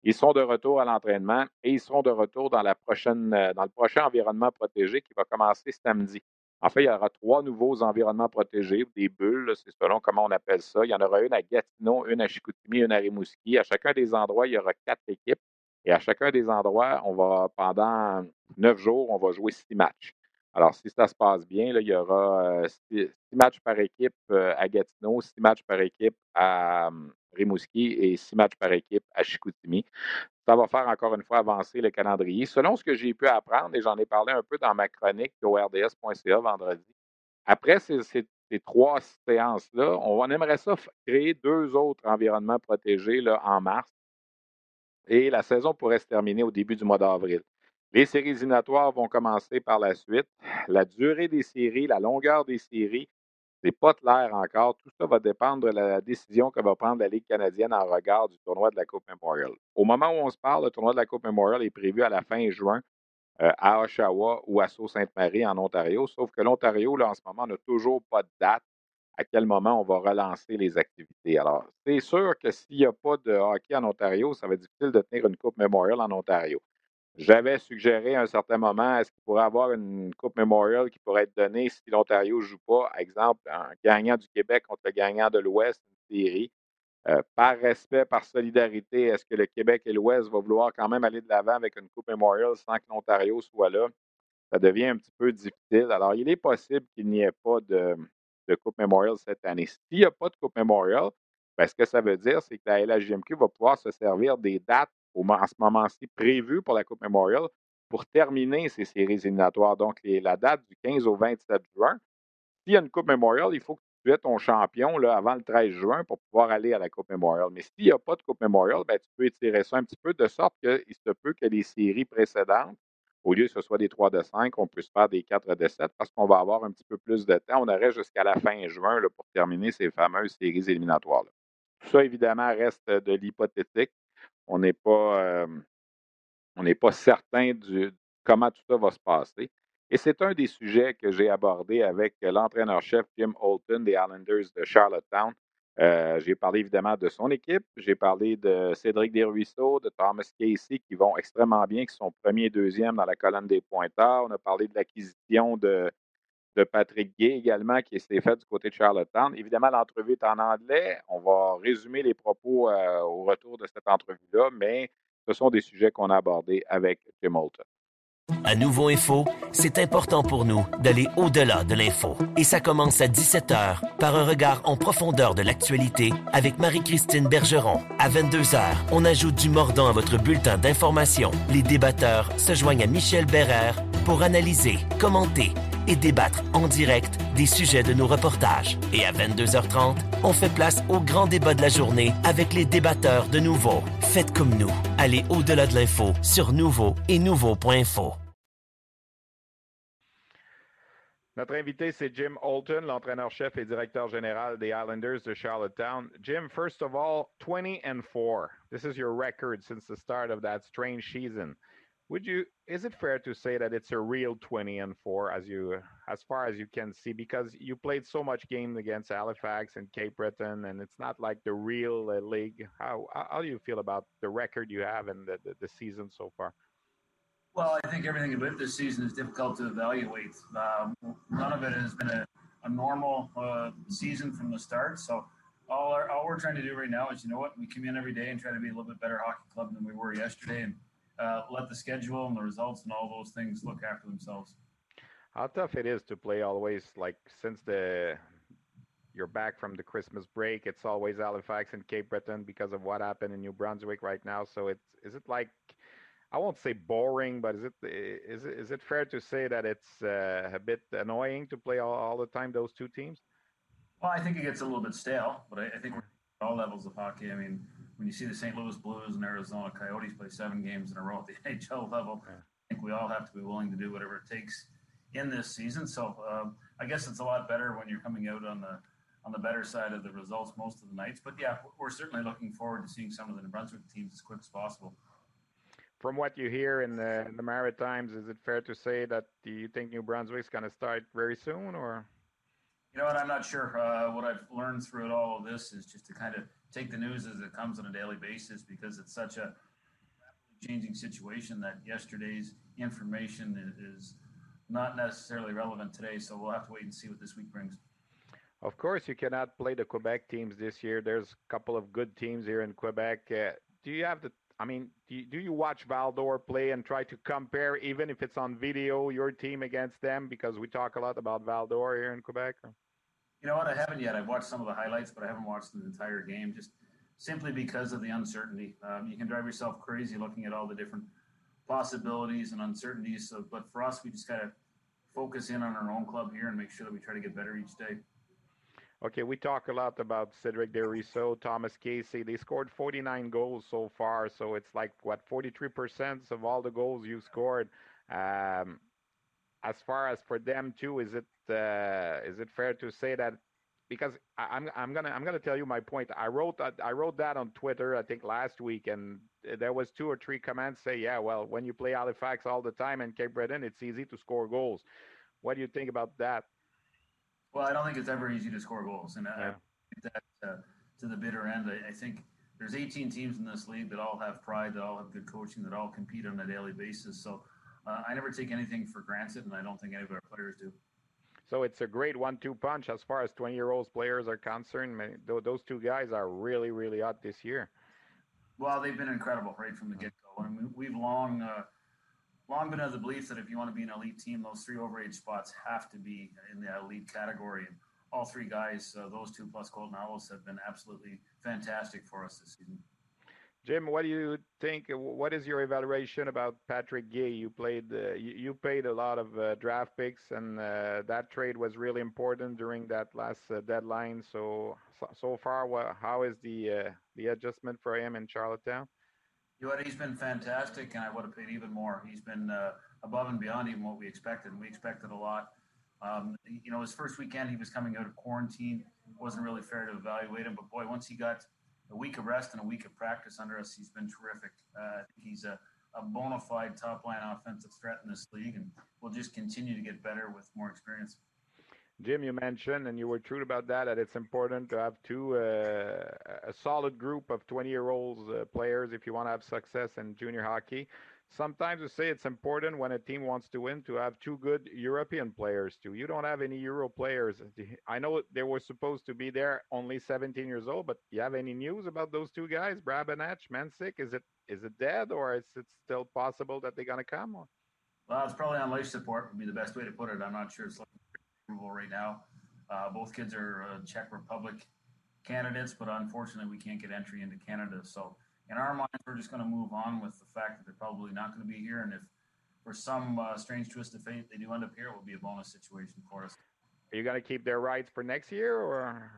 Ils sont de retour à l'entraînement et ils seront de retour dans, la prochaine, euh, dans le prochain environnement protégé qui va commencer samedi. En fait, il y aura trois nouveaux environnements protégés, des bulles, c'est selon comment on appelle ça. Il y en aura une à Gatineau, une à Chicoutimi, une à Rimouski. À chacun des endroits, il y aura quatre équipes. Et à chacun des endroits, on va, pendant neuf jours, on va jouer six matchs. Alors, si ça se passe bien, là, il y aura euh, six, matchs par équipe euh, à Gatineau, six matchs par équipe à, Rimouski et six matchs par équipe à Chicoutimi. Ça va faire encore une fois avancer le calendrier. Selon ce que j'ai pu apprendre, et j'en ai parlé un peu dans ma chronique au RDS.ca vendredi, après ces, trois séances-là, on aimerait ça créer deux autres environnements protégés là, en mars. Et la saison pourrait se terminer au début du mois d'avril. Les séries éliminatoires vont commencer par la suite. La durée des séries, la longueur des séries, n'est pas clair encore. Tout ça va dépendre de la décision que va prendre la Ligue canadienne en regard du tournoi de la Coupe Memorial. Au moment où on se parle, le tournoi de la Coupe Memorial est prévu à la fin juin euh, à Oshawa ou à Sault-Sainte-Marie en Ontario, sauf que l'Ontario, là, en ce moment, n'a toujours pas de date à quel moment on va relancer les activités. Alors, c'est sûr que s'il n'y a pas de hockey en Ontario, ça va être difficile de tenir une Coupe Memorial en Ontario. J'avais suggéré à un certain moment, est-ce qu'il pourrait avoir une Coupe Memorial qui pourrait être donnée si l'Ontario ne joue pas, exemple, un gagnant du Québec contre le gagnant de l'Ouest, une série. Euh, par respect, par solidarité, est-ce que le Québec et l'Ouest vont vouloir quand même aller de l'avant avec une Coupe Memorial sans que l'Ontario soit là? Ça devient un petit peu difficile. Alors, il est possible qu'il n'y ait pas de, Coupe Memorial cette année. S'il n'y a pas de Coupe Memorial, ben, ce que ça veut dire, c'est que la LHJMQ va pouvoir se servir des dates en ce moment-ci prévu pour la Coupe Memorial pour terminer ces séries éliminatoires. Donc, la date du 15 au 27 juin. S'il y a une Coupe Memorial, il faut que tu aies ton champion là, avant le 13 juin pour pouvoir aller à la Coupe Memorial. Mais s'il n'y a pas de Coupe Memorial, ben, tu peux étirer ça un petit peu de sorte qu'il se peut que les séries précédentes, au lieu que ce soit des 3 de 5, on puisse faire des 4 de 7 parce qu'on va avoir un petit peu plus de temps. On aurait jusqu'à la fin juin pour terminer ces fameuses séries éliminatoires. -là. Tout ça, évidemment, reste de l'hypothétique on n'est pas, certain de comment tout ça va se passer. Et c'est un des sujets que j'ai abordé avec l'entraîneur-chef Jim Holton des Islanders de Charlottetown. Euh, j'ai parlé évidemment de son équipe, j'ai parlé de Cédric Desruisseaux, de Thomas Casey qui vont extrêmement bien, qui sont premier et deuxième dans la colonne des pointeurs. On a parlé de l'acquisition de de Patrick Gay également, qui s'est fait du côté de Charlottetown. Évidemment, l'entrevue est en anglais. On va résumer les propos euh, au retour de cette entrevue-là, mais ce sont des sujets qu'on a abordés avec Jim Holton. À Nouveau Info, c'est important pour nous d'aller au-delà de l'info. Et ça commence à 17h par un regard en profondeur de l'actualité avec Marie-Christine Bergeron. À 22h, on ajoute du mordant à votre bulletin d'information. Les débatteurs se joignent à Michel Bérère pour analyser, commenter et débattre en direct des sujets de nos reportages. Et à 22h30, on fait place au grand débat de la journée avec les débatteurs de Nouveau. Faites comme nous. Allez au-delà de l'info sur Nouveau et Nouveau.info. Notre invité, c'est Jim Holton, l'entraîneur-chef et directeur général des Islanders de Charlottetown. Jim, first of all, 20 and 4. This is your record since the start of that strange season. Would you? Is it fair to say that it's a real twenty and four, as you, as far as you can see, because you played so much game against Halifax and Cape Breton, and it's not like the real uh, league. How how do you feel about the record you have and the, the, the season so far? Well, I think everything about this season is difficult to evaluate. Um, none of it has been a, a normal uh, season from the start. So all, our, all we're trying to do right now is, you know what, we come in every day and try to be a little bit better hockey club than we were yesterday, and uh, let the schedule and the results and all those things look after themselves. How tough it is to play always like since the you're back from the Christmas break. It's always Halifax and Cape Breton because of what happened in New Brunswick right now. So it's is it like I won't say boring, but is it is it is it fair to say that it's uh, a bit annoying to play all, all the time those two teams? Well, I think it gets a little bit stale, but I, I think all levels of hockey. I mean, when you see the St. Louis Blues and Arizona Coyotes play seven games in a row at the NHL level, yeah. I think we all have to be willing to do whatever it takes in this season. So um, I guess it's a lot better when you're coming out on the on the better side of the results most of the nights. But yeah, we're certainly looking forward to seeing some of the New Brunswick teams as quick as possible. From what you hear in the, in the Maritimes, is it fair to say that do you think New Brunswick's going to start very soon, or? You know what? I'm not sure. Uh, what I've learned through it all of this is just to kind of take the news as it comes on a daily basis because it's such a changing situation that yesterday's information is not necessarily relevant today. So we'll have to wait and see what this week brings. Of course, you cannot play the Quebec teams this year. There's a couple of good teams here in Quebec. Uh, do you have the? I mean, do you, do you watch Val-d'Or play and try to compare, even if it's on video, your team against them? Because we talk a lot about Val-d'Or here in Quebec. You know what? I haven't yet. I've watched some of the highlights, but I haven't watched the entire game. Just simply because of the uncertainty. Um, you can drive yourself crazy looking at all the different possibilities and uncertainties. So, but for us, we just got to focus in on our own club here and make sure that we try to get better each day. Okay, we talk a lot about Cedric Desruisseaux, Thomas Casey. They scored 49 goals so far, so it's like what 43% of all the goals you scored. Um, as far as for them too, is it is it fair to say that because I, am I'm gonna I'm gonna tell you my point. I wrote that I wrote that on Twitter I think last week, and there was two or three comments say, yeah, well, when you play Halifax all the time and Cape Breton, it's easy to score goals. What do you think about that? Well, I don't think it's ever easy to score goals, and yeah. I that uh, to the bitter end. I, I, think there's 18 teams in this league that all have pride, that all have good coaching, that all compete on a daily basis. So uh, I never take anything for granted, and I don't think any of our players do. So it's a great one-two punch as far as 20-year-old players are concerned. Those two guys are really, really hot this year. Well, they've been incredible right from the get-go. I mean, we've long, uh, long been of the belief that if you want to be an elite team, those three overage spots have to be in the elite category. And all three guys, uh, those two plus Colton Ellis, have been absolutely fantastic for us this season. Jim, what do you think? What is your evaluation about Patrick Gay? You played, uh, you, paid a lot of uh, draft picks, and uh, that trade was really important during that last uh, deadline. So, so far, what, how is the uh, the adjustment for him in Charlottetown? You know? He's been fantastic, and I would have paid even more. He's been uh, above and beyond even what we expected. and We expected a lot. Um, you know, his first weekend, he was coming out of quarantine. It wasn't really fair to evaluate him, but boy, once he got a week of rest and a week of practice under us, he's been terrific. Uh, he's a, a bona fide top line offensive threat in this league, and we'll just continue to get better with more experience. Jim, you mentioned, and you were true about that, that it's important to have two uh, a solid group of 20 year olds uh, players if you want to have success in junior hockey sometimes you say it's important when a team wants to win to have two good European players too. You don't have any Euro players. I know they were supposed to be there, only 17 years old. But you have any news about those two guys, Brabenach, Mensik? Is it is it dead or is it still possible that they're gonna come? Or? Well, it's probably on life support would be the best way to put it. I'm not sure it's looking right now. Uh, both kids are uh, Czech Republic candidates, but unfortunately we can't get entry into Canada. So in our minds, we're just going to move on with the fact that they're probably not going to be here. And if for some uh, strange twist of fate they do end up here, it will be a bonus situation for us. Are you going to keep their rights for next year, or?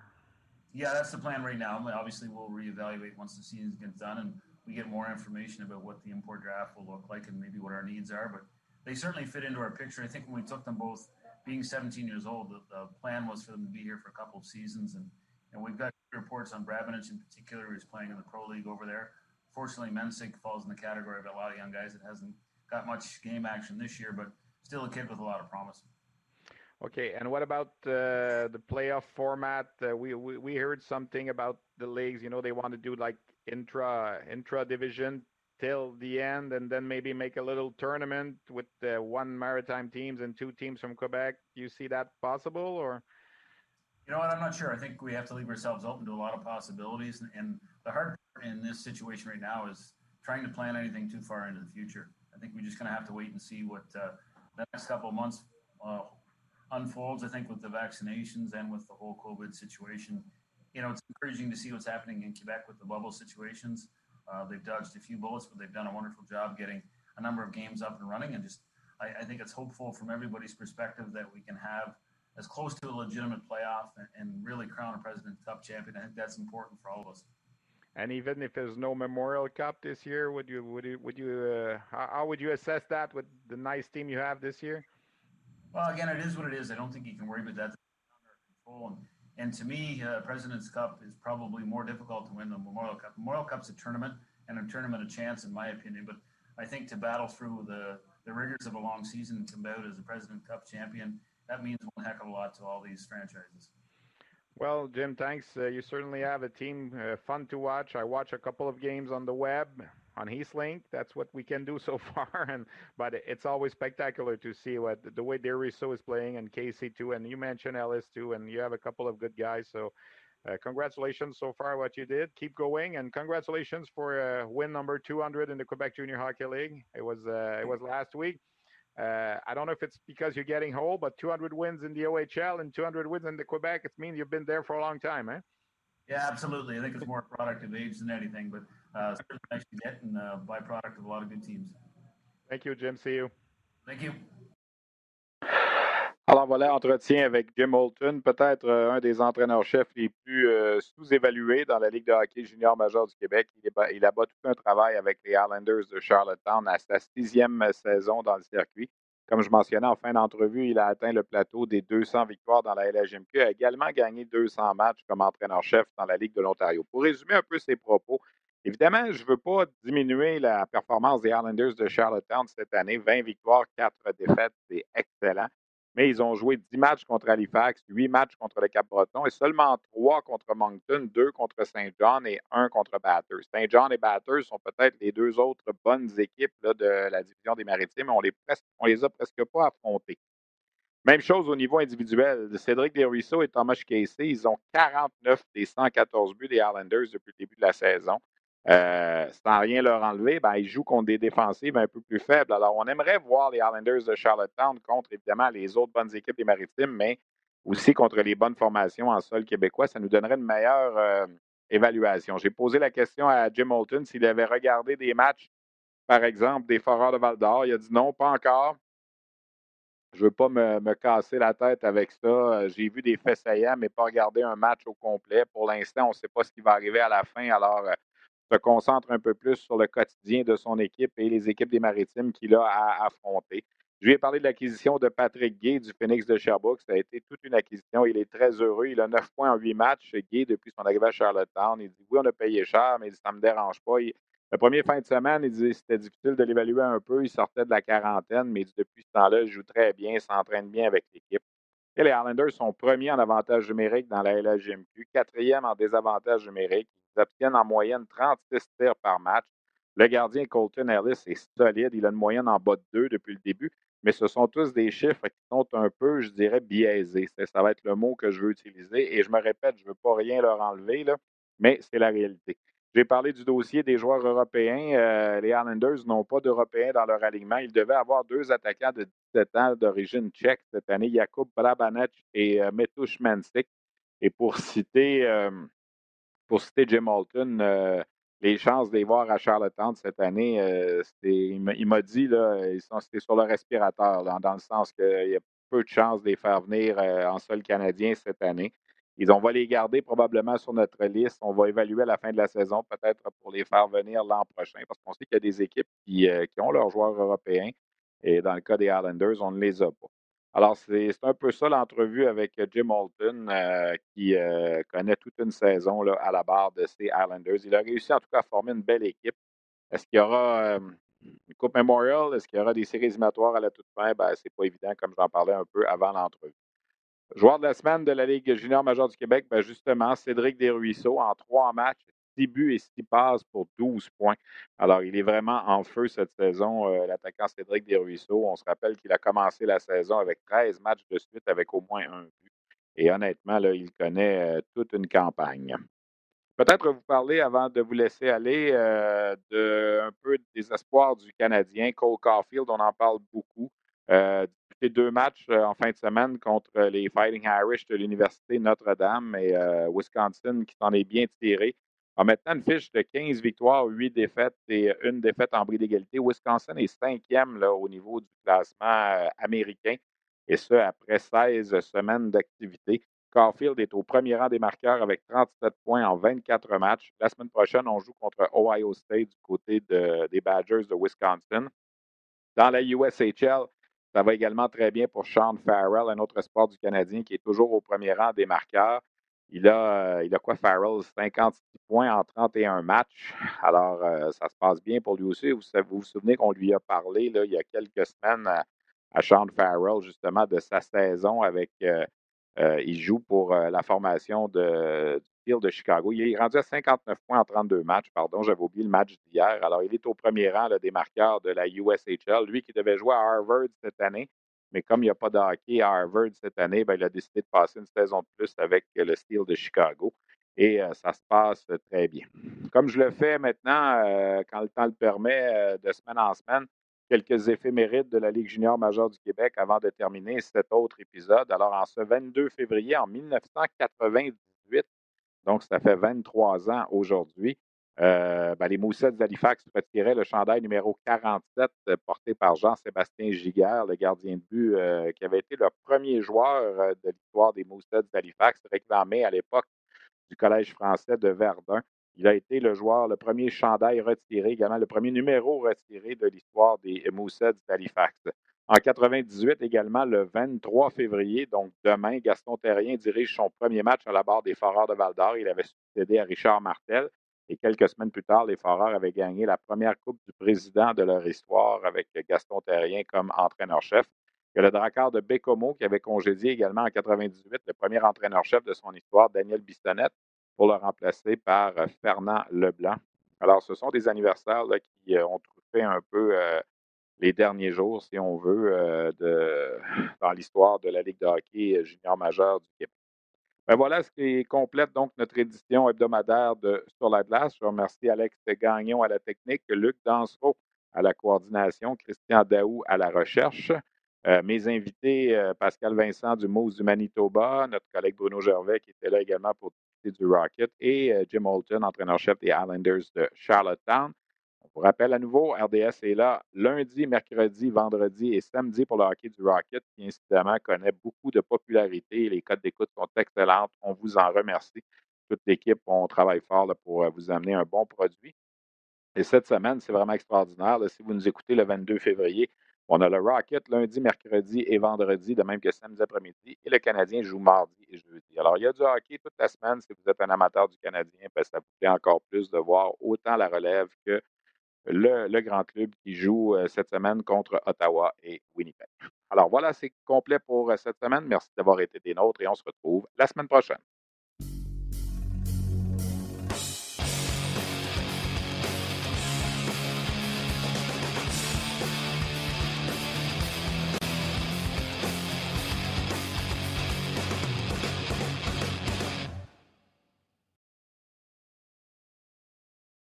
Yeah, that's the plan right now. Obviously, we'll reevaluate once the season gets done and we get more information about what the import draft will look like and maybe what our needs are. But they certainly fit into our picture. I think when we took them both, being 17 years old, the, the plan was for them to be here for a couple of seasons and and we've got reports on Brabenich in particular, who's playing in the pro league over there. Fortunately, Mensik falls in the category of a lot of young guys that hasn't got much game action this year, but still a kid with a lot of promise. Okay, and what about uh, the playoff format? Uh, we, we we heard something about the leagues. You know, they want to do like intra intra division till the end, and then maybe make a little tournament with uh, one maritime teams and two teams from Quebec. You see that possible, or? You know what? I'm not sure. I think we have to leave ourselves open to a lot of possibilities. And the hard part in this situation right now is trying to plan anything too far into the future. I think we're just going to have to wait and see what uh, the next couple of months uh, unfolds. I think with the vaccinations and with the whole COVID situation, you know, it's encouraging to see what's happening in Quebec with the bubble situations. Uh, they've dodged a few bullets, but they've done a wonderful job getting a number of games up and running. And just, I, I think it's hopeful from everybody's perspective that we can have as close to a legitimate playoff and, and really crown a President's Cup champion. I think that's important for all of us. And even if there's no Memorial Cup this year, would you would you would you uh, how, how, would you assess that with the nice team you have this year? Well, again, it is what it is. I don't think you can worry about that under control. And, and to me, uh, President's Cup is probably more difficult to win than Memorial Cup. Memorial Cup's a tournament, and a tournament a chance, in my opinion. But I think to battle through the the rigors of a long season and come out as a President Cup champion, that means one heck of a lot to all these franchises. Well, Jim, thanks. Uh, you certainly have a team uh, fun to watch. I watch a couple of games on the web on Eastlink. That's what we can do so far, and but it's always spectacular to see what the way Deriso is playing and Casey too. And you mentioned Ellis too, and you have a couple of good guys. So. Uh, congratulations so far what you did keep going and congratulations for uh, win number 200 in the quebec junior hockey league it was uh, it was last week uh, I don't know if it's because you're getting old, but 200 wins in the OHL and 200 wins in the Quebec, it means you've been there for a long time, eh? Yeah, absolutely. I think it's more a product of age than anything, but uh, certainly nice to get and uh, byproduct of a lot of good teams. Thank you, Jim. See you. Thank you. Alors voilà, entretien avec Jim Holton, peut-être euh, un des entraîneurs-chefs les plus euh, sous-évalués dans la Ligue de hockey junior majeur du Québec. Il, est, il abat tout un travail avec les Islanders de Charlottetown à sa sixième saison dans le circuit. Comme je mentionnais en fin d'entrevue, il a atteint le plateau des 200 victoires dans la LHMQ. A également gagné 200 matchs comme entraîneur-chef dans la Ligue de l'Ontario. Pour résumer un peu ses propos, évidemment, je ne veux pas diminuer la performance des Islanders de Charlottetown cette année. 20 victoires, 4 défaites, c'est excellent mais ils ont joué 10 matchs contre Halifax, 8 matchs contre le Cap-Breton et seulement 3 contre Moncton, 2 contre Saint John et 1 contre Batters. Saint John et Batters sont peut-être les deux autres bonnes équipes de la division des Maritimes. On les, on les a presque pas affrontées. Même chose au niveau individuel. Cédric Desruisseaux et Thomas Casey, ils ont 49 des 114 buts des Islanders depuis le début de la saison. Euh, sans rien leur enlever, ben, ils jouent contre des défensives un peu plus faibles. Alors, on aimerait voir les Islanders de Charlottetown contre, évidemment, les autres bonnes équipes des Maritimes, mais aussi contre les bonnes formations en sol québécois. Ça nous donnerait une meilleure euh, évaluation. J'ai posé la question à Jim Holton s'il avait regardé des matchs, par exemple, des Foreurs de Val d'Or. Il a dit non, pas encore. Je ne veux pas me, casser la tête avec ça. J'ai vu des faits mais pas regarder un match au complet. Pour l'instant, on ne sait pas ce qui va arriver à la fin. Alors, euh, se concentre un peu plus sur le quotidien de son équipe et les équipes des Maritimes qu'il a à affronter. Je lui ai parlé de l'acquisition de Patrick Gay du Phoenix de Sherbrooke. Ça a été toute une acquisition. Il est très heureux. Il a 9 points en 8 matchs. Gay, depuis son arrivée à Charlottetown, il dit Oui, on a payé cher, mais ça ne me dérange pas. le premier fin de semaine, il disait c'était difficile de l'évaluer un peu. Il sortait de la quarantaine, mais depuis ce temps-là, il joue très bien, s'entraîne bien avec l'équipe. Et les Islanders sont premiers en avantage numérique dans la LHGMQ, quatrième en désavantage numérique obtiennent en moyenne 36 tirs par match. Le gardien Colton Ellis est solide. Il a une moyenne en bas de 2 depuis le début, mais ce sont tous des chiffres qui sont un peu, je dirais, biaisés. Ça va être le mot que je veux utiliser. Et je me répète, je ne veux pas rien leur enlever, là, mais c'est la réalité. J'ai parlé du dossier des joueurs européens. Euh, les Islanders n'ont pas d'Européens dans leur alignement. Ils devaient avoir deux attaquants de 17 ans d'origine tchèque cette année, Jakub Brabanec et euh, Metush Mansik. Et pour citer euh, pour citer Jim Holton, euh, les chances de les voir à Charlottetown cette année, euh, il m'a dit ils sont sur le respirateur, dans le sens qu'il y a peu de chances de les faire venir euh, en sol canadien cette année. Ils, on va les garder probablement sur notre liste. On va évaluer à la fin de la saison, peut-être pour les faire venir l'an prochain, parce qu'on sait qu'il y a des équipes qui, qui, ont leurs joueurs européens. Et dans le cas des Islanders, on ne les a pas. Alors, c'est un peu ça l'entrevue avec euh, Jim Holton, euh, qui euh, connaît toute une saison là, à la barre de ces Islanders. Il a réussi en tout cas à former une belle équipe. Est-ce qu'il y aura une Coupe Memorial? Est-ce qu'il y aura des séries éliminatoires à la toute fin? Ben, c'est pas évident, comme j'en parlais un peu avant l'entrevue. Joueur de la semaine de la Ligue junior majeure du Québec, ben justement, Cédric Desruisseaux, en trois matchs, 6 buts et 6 passes pour 12 points. Alors, il est vraiment en feu cette saison, euh, l'attaquant Cédric Desruisseaux. On se rappelle qu'il a commencé la saison avec 13 matchs de suite avec au moins un but. Et honnêtement, il connaît euh, toute une campagne. Peut-être vous parler, avant de vous laisser aller, euh, de un peu des espoirs du Canadien. Cole Caulfield, on en parle beaucoup. Euh, deux matchs en fin de semaine contre les Fighting Irish de l'Université Notre-Dame et Wisconsin qui s'en est bien tiré a maintenant une fiche de 15 victoires, 8 défaites et une défaite en bris d'égalité. Wisconsin est cinquième au niveau du classement euh, américain. et ce, après 16 semaines d'activité. Caulfield est au premier rang des marqueurs avec 37 points en 24 matchs. La semaine prochaine, on joue contre Ohio State du côté des Badgers de Wisconsin. Dans la USHL, ça va également très bien pour Sean Farrell, un autre sport du Canadien qui est toujours au premier rang des marqueurs. Il a, il a quoi, Farrell? 56 points en 31 matchs. Alors, euh, ça se passe bien pour lui aussi. Vous vous, souvenez qu'on lui a parlé là, il y a quelques semaines à, Sean Farrell, justement, de sa saison avec. Euh, euh, il joue pour la formation de, du Steel de Chicago. Il est rendu à 59 points en 32 matchs. Pardon, j'avais oublié le match d'hier. Alors, il est au premier rang des marqueurs de la USHL. Lui qui devait jouer à Harvard cette année, mais comme il n'y a pas de hockey à Harvard cette année, ben, il a décidé de passer une saison de plus avec le Steel de Chicago. Et euh, ça se passe très bien. Comme je le fais maintenant, euh, quand le temps le permet, euh, de semaine en semaine, quelques éphémérides de la Ligue junior majeure du Québec avant de terminer cet autre épisode. Alors, en ce 22 février en 1998, donc ça fait 23 ans aujourd'hui, euh, ben, les Moussets d'Halifax retiraient le chandail numéro 47 euh, porté par Jean-Sébastien Giguère, le gardien de but, euh, qui avait été le premier joueur de l'histoire des Moussets d'Halifax, réclamé à l'époque du Collège français de Verdun. Il a été le joueur, le premier chandail retiré, également le premier numéro retiré de l'histoire des Moussets d'Halifax. En 98 également, le 23 février, donc demain, Gaston Terrien dirige son premier match à la barre des Foreurs de Val-d'Or. Il avait succédé à Richard Martel. Et quelques semaines plus tard, les Foreurs avaient gagné la première Coupe du président de leur histoire avec Gaston Terrien comme entraîneur-chef. Il y a le Drakkar de Bécomo qui avait congédié également en 98 le premier entraîneur-chef de son histoire, Daniel Bissonnette, pour le remplacer par euh, Fernand Leblanc. Alors, ce sont des anniversaires qui euh, ont trouvé un peu euh, les derniers jours, si on veut, dans l'histoire de la Ligue de hockey junior majeure du Québec. Ben voilà ce qui complète donc notre édition hebdomadaire de Sur la glace. Je remercie Alex Gagnon à la technique, Luc Dansereau à la coordination, Christian Daou à la recherche. Euh, mes invités, euh, Pascal Vincent du Moose du Manitoba, notre collègue Bruno Gervais qui était là également pour discuter du Rocket, et euh, Jim Holton, entraîneur-chef des Islanders de Charlottetown vous rappelle à nouveau, RDS est là lundi, mercredi, vendredi et samedi pour le hockey du Rocket, qui incidemment connaît beaucoup de popularité. Les codes d'écoute sont excellentes. On vous en remercie. Toute l'équipe, on travaille fort pour euh, vous amener un bon produit. Et cette semaine, c'est vraiment extraordinaire. si vous nous écoutez le 22 février, on a le Rocket lundi, mercredi et vendredi, de même que samedi après-midi. Et le Canadien joue mardi et jeudi. Alors, il y a du hockey toute la semaine. Si vous êtes un amateur du Canadien, ben, ça vous plaît encore plus de voir autant la relève que le, grand club qui joue euh, cette semaine contre Ottawa et Winnipeg. Alors voilà, c'est complet pour euh, cette semaine. Merci d'avoir été des nôtres et on se retrouve la semaine prochaine.